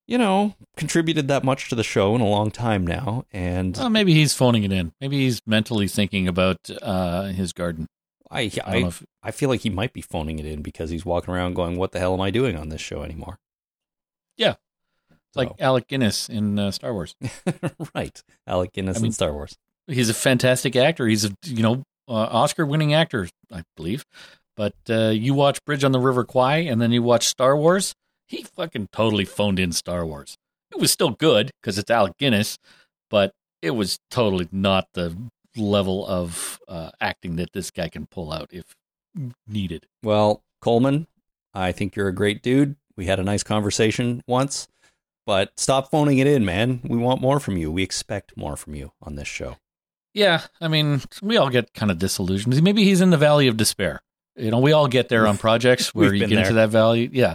you know, contributed that much to the show in a long time now. And Well, maybe he's phoning it in. Maybe he's mentally thinking about uh, his garden. I, I I, if I feel like he might be phoning it in because he's walking around going, "What the hell am I doing on this show anymore?" Yeah, it's like Alec Guinness in uh, Star Wars. right, Alec Guinness I mean- in Star Wars. He's a fantastic actor. He's a you know uh, Oscar-winning actor, I believe. But uh, you watch Bridge on the River Kwai, and then you watch Star Wars. He fucking totally phoned in Star Wars. It was still good because it's Alec Guinness, but it was totally not the level of uh, acting that this guy can pull out if needed. Well, Colman, I think you're a great dude. We had a nice conversation once, but stop phoning it in, man. We want more from you. We expect more from you on this show. Yeah, I mean, we all get kind of disillusioned. Maybe he's in the valley of despair. You know, we all get there on projects where you get into that valley. Yeah,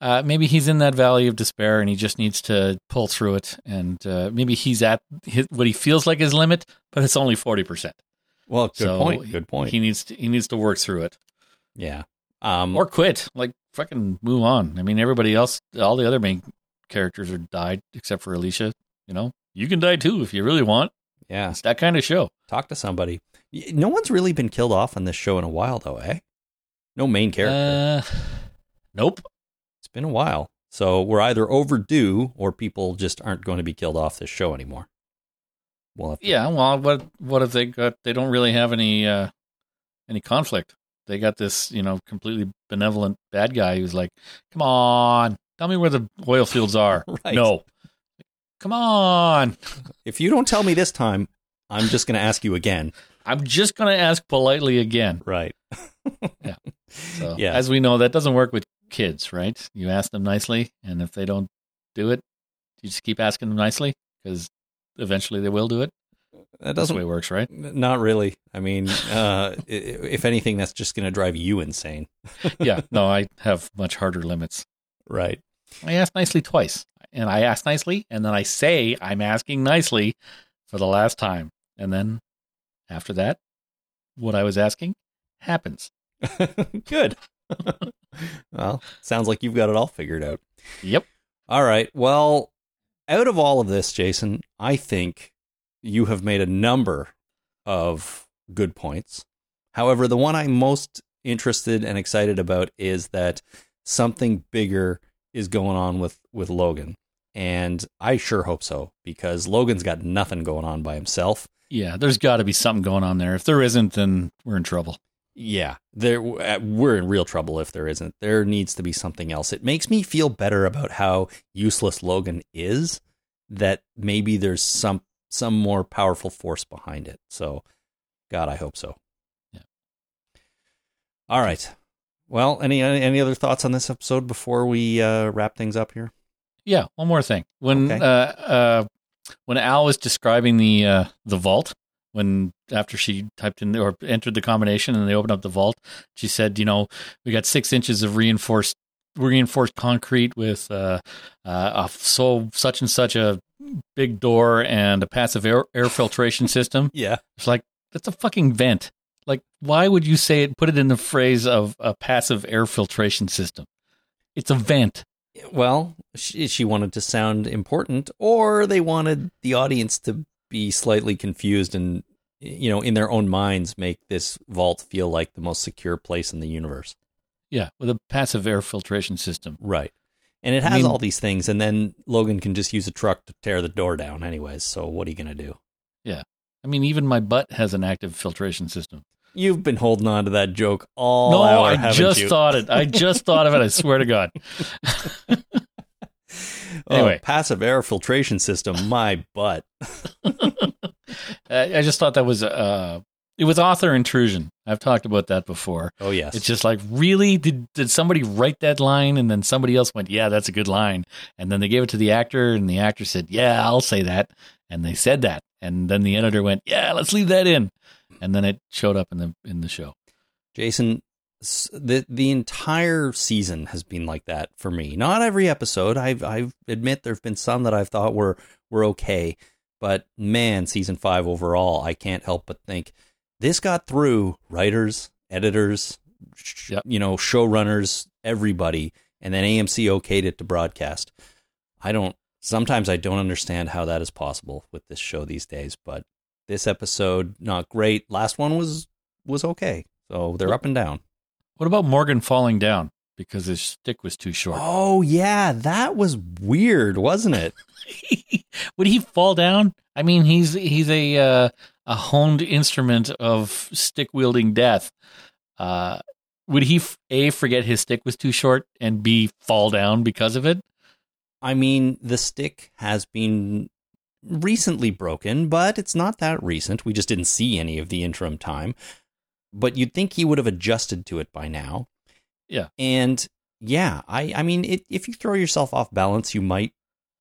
uh, maybe he's in that valley of despair, and he just needs to pull through it. And uh, maybe he's at his, what he feels like his limit, but it's only forty percent. Well, good So, point. Good point. He needs to he needs to work through it yeah. Um, or quit. Like fucking move on. I mean, everybody else, all the other main characters are died except for Alicia. You know, you can die too if you really want. yeah. It's that kind of show. Talk to somebody. No one's really been killed off on this show in a while, though, eh? No main character. Uh, nope. it's been a while. So we're either overdue or people just aren't going to be killed off this show anymore. Well, if Yeah, well, what what if they got? They don't really have any uh any conflict. They got this, you know, completely benevolent bad guy who's like, "Come on, tell me where the oil fields are." Right. No, come on. if you don't tell me this time, I'm just going to ask you again. I'm just gonna ask politely again. Right. yeah. So, Yeah. as we know, that doesn't work with kids, right? You ask them nicely, and if they don't do it, you just keep asking them nicely because eventually they will do it. That That's the way doesn't. it works, right? Not really. I mean, uh, if anything, that's just going to drive you insane. yeah. No, I have much harder limits. Right. I asked nicely twice, and I asked nicely, and then I say I'm asking nicely for the last time, and then after that, what I was asking happens. Good. well, sounds like you've got it all figured out. Yep. All right. Well, out of all of this, Jason, I think you have made a number of good points. However, the one I'm most interested and excited about is that something bigger is going on with with Logan. And I sure hope so because Logan's got nothing going on by himself. Yeah, there's got to be something going on there. If there isn't, then we're in trouble. Yeah, there uh, we're in real trouble if there isn't. There needs to be something else. It makes me feel better about how useless Logan is. That maybe there's some some more powerful force behind it. So, God, I hope so. Yeah. All right. Well, any any other thoughts on this episode before we uh, wrap things up here? Yeah, one more thing. When Okay. uh, uh, when Al was describing the uh, the vault, when after she typed in or entered the combination and they opened up the vault, she said, "You know, we got six inches of reinforced reinforced concrete with uh, uh, a so such and such a big door and a passive air, air filtration system." Yeah. It's like that's a fucking vent. Like, why would you say it? Put it in the phrase of a passive air filtration system. It's a vent. Well, she, she wanted to sound important, or they wanted the audience to be slightly confused and, you know, in their own minds, make this vault feel like the most secure place in the universe. Yeah, with a passive air filtration system. Right. And it I has mean- all these things, and then Logan can just use a truck to tear the door down, anyways. So what are you going to do? Yeah. I mean, even my butt has an active filtration system. You've been holding on to that joke all no, hour, I just you? thought it. I just thought of it. I swear to God. Oh, anyway. passive air filtration system, my butt. I, I just thought that was uh, it was author intrusion. I've talked about that before. Oh yes, It's just like, really? Did did somebody write that line and then somebody else went, yeah, that's a good line, and then they gave it to the actor and the actor said, yeah, I'll say that, and they said that, and then the editor went, yeah, let's leave that in, and then it showed up in the in the show. Jason, the the entire season has been like that for me. Not every episode. I've I admit there've been some that I've thought were were okay, but man, season five overall, I can't help but think this got through writers, editors, sh- Yep. you know, showrunners, everybody, and then AMC okayed it to broadcast. I don't. Sometimes I don't understand how that is possible with this show these days, but this episode not great. Last one was was okay. So they're up and down. What about Morgan falling down? because his stick was too short. Oh yeah, that was weird, wasn't it? Would he fall down? I mean, he's he's a uh, a honed instrument of stick wielding death. Uh, would he a forget his stick was too short and b fall down because of it? I mean, the stick has been recently broken, but it's not that recent. We just didn't see any of the interim time. But you'd think he would have adjusted to it by now. Yeah. And yeah, I I mean, it, if you throw yourself off balance, you might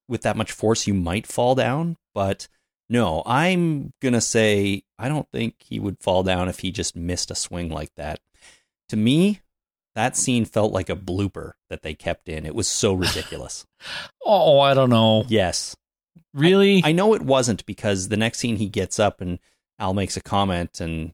with that much force you might fall down, but no, I'm going to say I don't think he would fall down if he just missed a swing like that. To me, that scene felt like a blooper that they kept in. It was so ridiculous. Oh, I don't know. yes. Really? I know it wasn't because the next scene he gets up and Al makes a comment and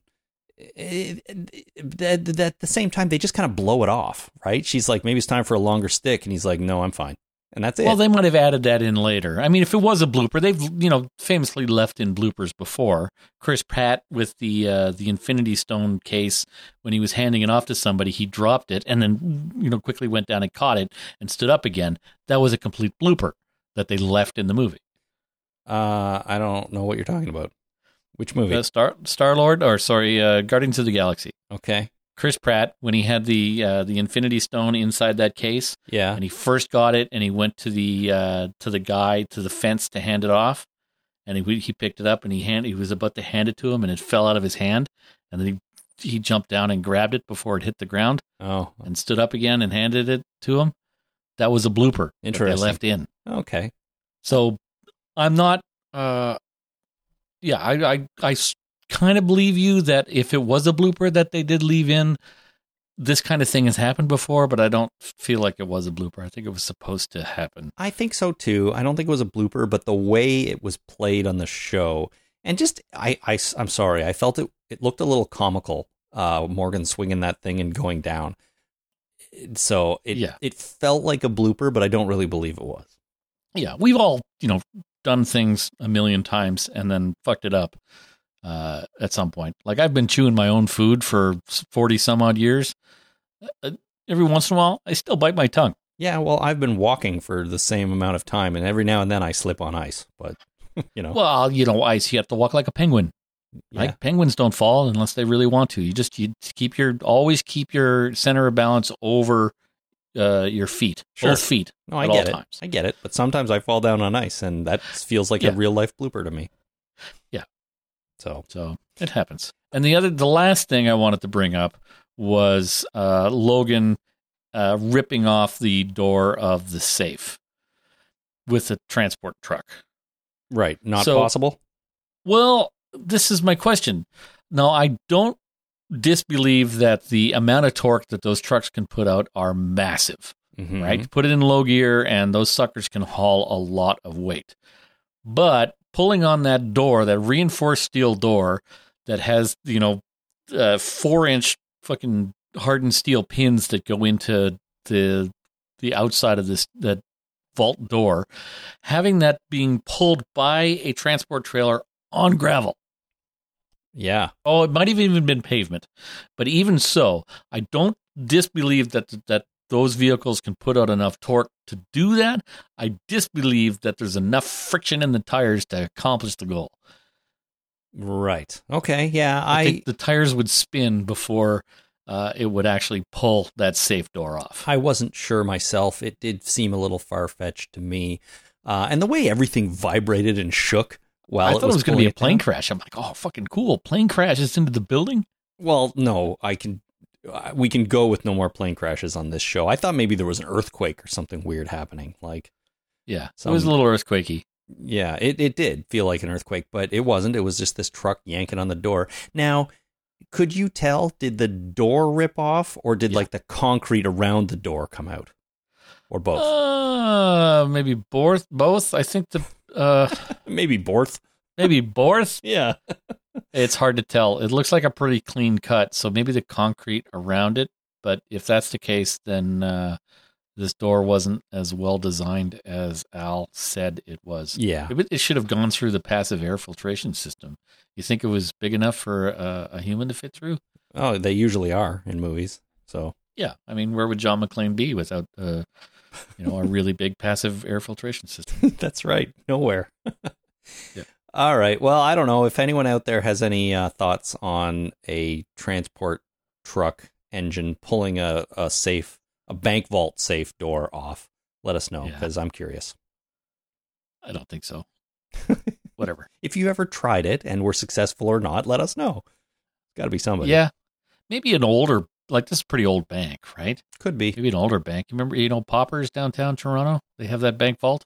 it, it, at at the same time they just kind of blow it off, right? She's like, maybe it's time for a longer stick, and he's like, no, I'm fine, and that's it. well, they might have added that in later. I mean, if it was a blooper, they've you know famously left in bloopers before. Chris Pratt with the uh, the Infinity Stone case when he was handing it off to somebody, he dropped it and then you know quickly went down and caught it and stood up again. That was a complete blooper that they left in the movie. Uh, I don't know what you're talking about. Which movie? Uh, Star Star Lord, or sorry, uh, Guardians of the Galaxy. okay, Chris Pratt when he had the uh, the Infinity Stone inside that case, yeah, and he first got it, and he went to the uh, to the guy to the fence to hand it off, and he he picked it up, and he hand he was about to hand it to him, and it fell out of his hand, and then he he jumped down and grabbed it before it hit the ground, oh, and stood up again and handed it to him. That was a blooper that they Interesting. left in. okay, So I'm not. Uh, yeah, I I, I kind of believe you that if it was a blooper that they did leave in, this kind of thing has happened before, but I don't feel like it was a blooper. I think it was supposed to happen. I think so too. I don't think it was a blooper, but the way it was played on the show, and just I, I am sorry, I felt it. It looked a little comical. Uh, Morgan swinging that thing and going down. So it Yeah. it felt like a blooper, but I don't really believe it was. Yeah, we've all you know done things a million times and then fucked it up uh, at some point. Like I've been chewing my own food for forty some odd years. Uh, every once in a while, I still bite my tongue. Yeah, well, I've been walking for the same amount of time, and every now and then I slip on ice. But you know, Well, you know, ice. You have to walk like a penguin. yeah, Like penguins don't fall unless they really want to. You just you keep your always keep your center of balance over uh, your feet, Sure. both feet no, I get all it. times. I get it. But sometimes I fall down on ice, and that feels like Yeah. a real life blooper to me. Yeah. So So it happens. And the other, the last thing I wanted to bring up was uh, Logan uh, ripping off the door of the safe with a transport truck. right, not So- possible. Well, this is my question. Now, I don't disbelieve that the amount of torque that those trucks can put out are massive. Mhm. right? Put it in low gear, and those suckers can haul a lot of weight. But pulling on that door, that reinforced steel door that has, you know, uh, four inch fucking hardened steel pins that go into the the outside of this that vault door, having that being pulled by a transport trailer on gravel. Yeah. Oh, it might have even been pavement, but even so, I don't disbelieve that that those vehicles can put out enough torque to do that. I disbelieve that there's enough friction in the tires to accomplish the goal. Right. Okay. Yeah. I, I think the tires would spin before uh, it would actually pull that safe door off. I wasn't sure myself. It did seem a little far fetched to me, uh, and the way everything vibrated and shook while I thought it was, was going to be a plane down. crash. I'm like, oh, fucking cool! Plane crashes into the building. Well, no, I can. uh, We can go with no more plane crashes on this show. I thought maybe there was an earthquake or something weird happening. Like, Yeah, Some- it was a little earthquakey. yeah, it, it did feel like an earthquake, but it wasn't. It was just this truck yanking on the door. Now, could you tell? Did the door rip off, or did Yeah. like the concrete around the door come out, or both? Uh, maybe both. Both. I think the uh, maybe Borth. maybe Borth. Yeah. It's hard to tell. It looks like a pretty clean cut, so maybe the concrete around it. But if that's the case, then uh, this door wasn't as well designed as Al said it was. Yeah. It, it should have gone through the passive air filtration system. You think it was big enough for uh, a human to fit through? Oh, they usually are in movies. So Yeah, I mean, where would John McClane be without, uh, you know, a really big passive air filtration system? That's right. Nowhere. Yeah. All right. Well, I don't know if anyone out there has any uh, thoughts on a transport truck engine pulling a, a safe, a bank vault safe door off. Let us know Yeah. because I'm curious. I don't think so. Whatever. If you ever tried it and were successful or not, let us know. Got to be somebody. Yeah, maybe an older, like this is a pretty old bank, right? Could be. Maybe an older bank. You remember, you know, Poppers downtown Toronto? They have that bank vault.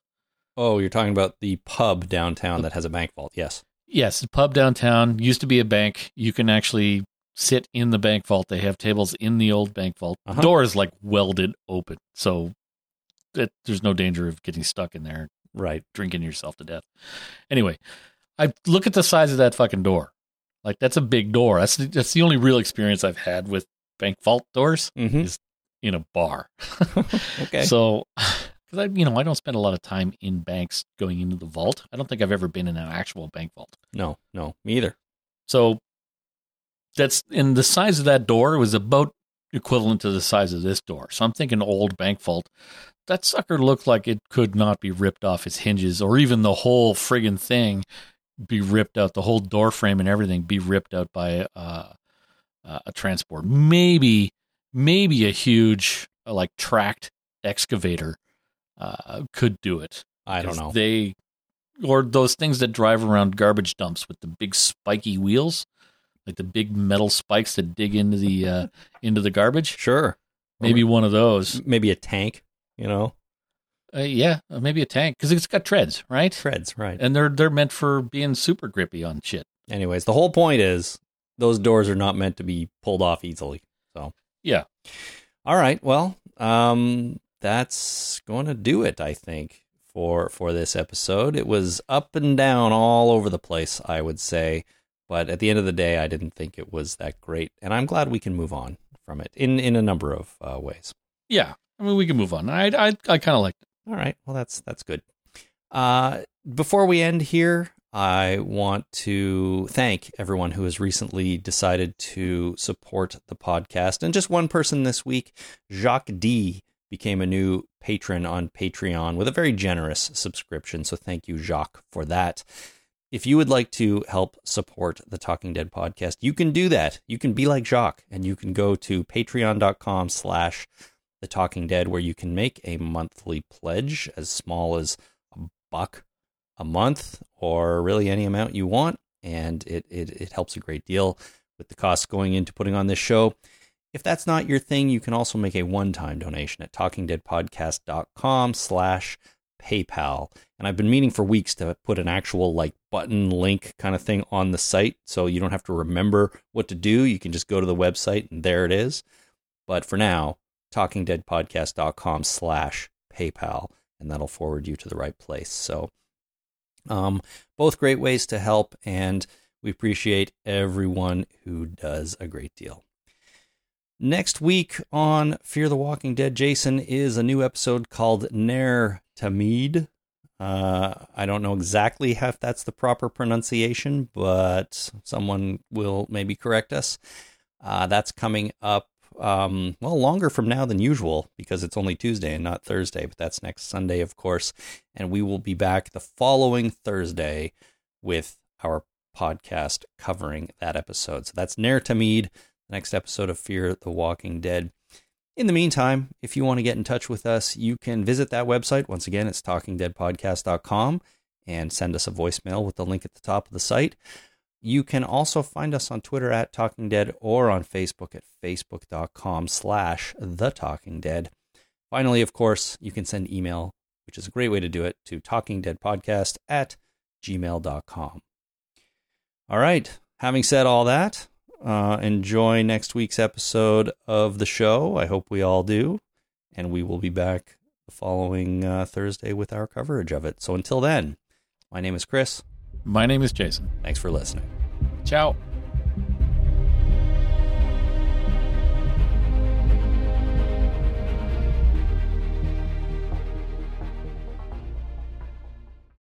Oh, you're talking about the pub downtown that has a bank vault. Yes. Yes, the pub downtown used to be a bank. You can actually sit in the bank vault. They have tables in the old bank vault. Uh-huh. Door is like welded open, so that there's no danger of getting stuck in there, Right. drinking yourself to death. Anyway, I look at the size of that fucking door. Like that's a big door. That's that's the only real experience I've had with bank vault doors hmm in a bar. Okay. So, because I, you know, I don't spend a lot of time in banks going into the vault. I don't think I've ever been in an actual bank vault. no, no, me either. So that's and the size of that door was about equivalent to the size of this door. So I'm thinking old bank vault. That sucker looked like it could not be ripped off its hinges, or even the whole friggin' thing be ripped out. The whole door frame and everything be ripped out by uh, uh, a transport. Maybe, maybe a huge uh, like tracked excavator uh, could do it. I don't know. They or those things that drive around garbage dumps with the big spiky wheels, like the big metal spikes that dig into the uh, into the garbage. Sure. Maybe one of those. Maybe a tank, you know? Uh, yeah, uh, maybe a tank because it's got treads, right? Treads, right. And they're they're meant for being super grippy on shit. Anyways, the whole point is those doors are not meant to be pulled off easily. So, Yeah. all right. Well, um, that's going to do it, I think, for for this episode. It was up and down all over the place, I would say, but at the end of the day, I didn't think it was that great, and I'm glad we can move on from it in in a number of uh, ways. Yeah, I mean we can move on. I I I kind of liked it. All right. Well, that's that's good. Uh, before we end here, I want to thank everyone who has recently decided to support the podcast. And just one person this week, Jacques D, became a new patron on Patreon with a very generous subscription. So thank you, Jacques, for that. If you would like to help support the Talking Dead podcast, you can do that. You can be like Jacques and you can go to patreon.com slash the Talking Dead, where you can make a monthly pledge as small as a buck a month or really any amount you want. And it, it, it helps a great deal with the costs going into putting on this show. If that's not your thing, you can also make a one-time donation at talkingdeadpodcast.com slash PayPal. And I've been meaning for weeks to put an actual like button link kind of thing on the site so you don't have to remember what to do. You can just go to the website and there it is. But for now, talkingdeadpodcast.com slash PayPal, and that'll forward you to the right place. So, um, both great ways to help, and we appreciate everyone who does a great deal. Next week on Fear the Walking Dead, Jason, is a new episode called Ner Tamid. Uh, I don't know exactly if that's the proper pronunciation, but someone will maybe correct us. Uh, that's coming up um, well, longer from now than usual because it's only Tuesday and not Thursday, but that's next Sunday, of course. And we will be back the following Thursday with our podcast covering that episode. So that's Ner Tamid, the next episode of Fear the Walking Dead. In the meantime, if you want to get in touch with us, you can visit that website. Once again, it's talkingdeadpodcast.com and send us a voicemail with the link at the top of the site. You can also find us on Twitter at Talking Dead or on Facebook at facebook.com slash The Talking Dead. Finally, of course, you can send email, which is a great way to do it, to talkingdeadpodcast at gmail.com. All right. Having said all that, uh, enjoy next week's episode of the show. I hope we all do. And we will be back the following uh, Thursday with our coverage of it. So until then, my name is Chris. My name is Jason. Thanks for listening. Ciao.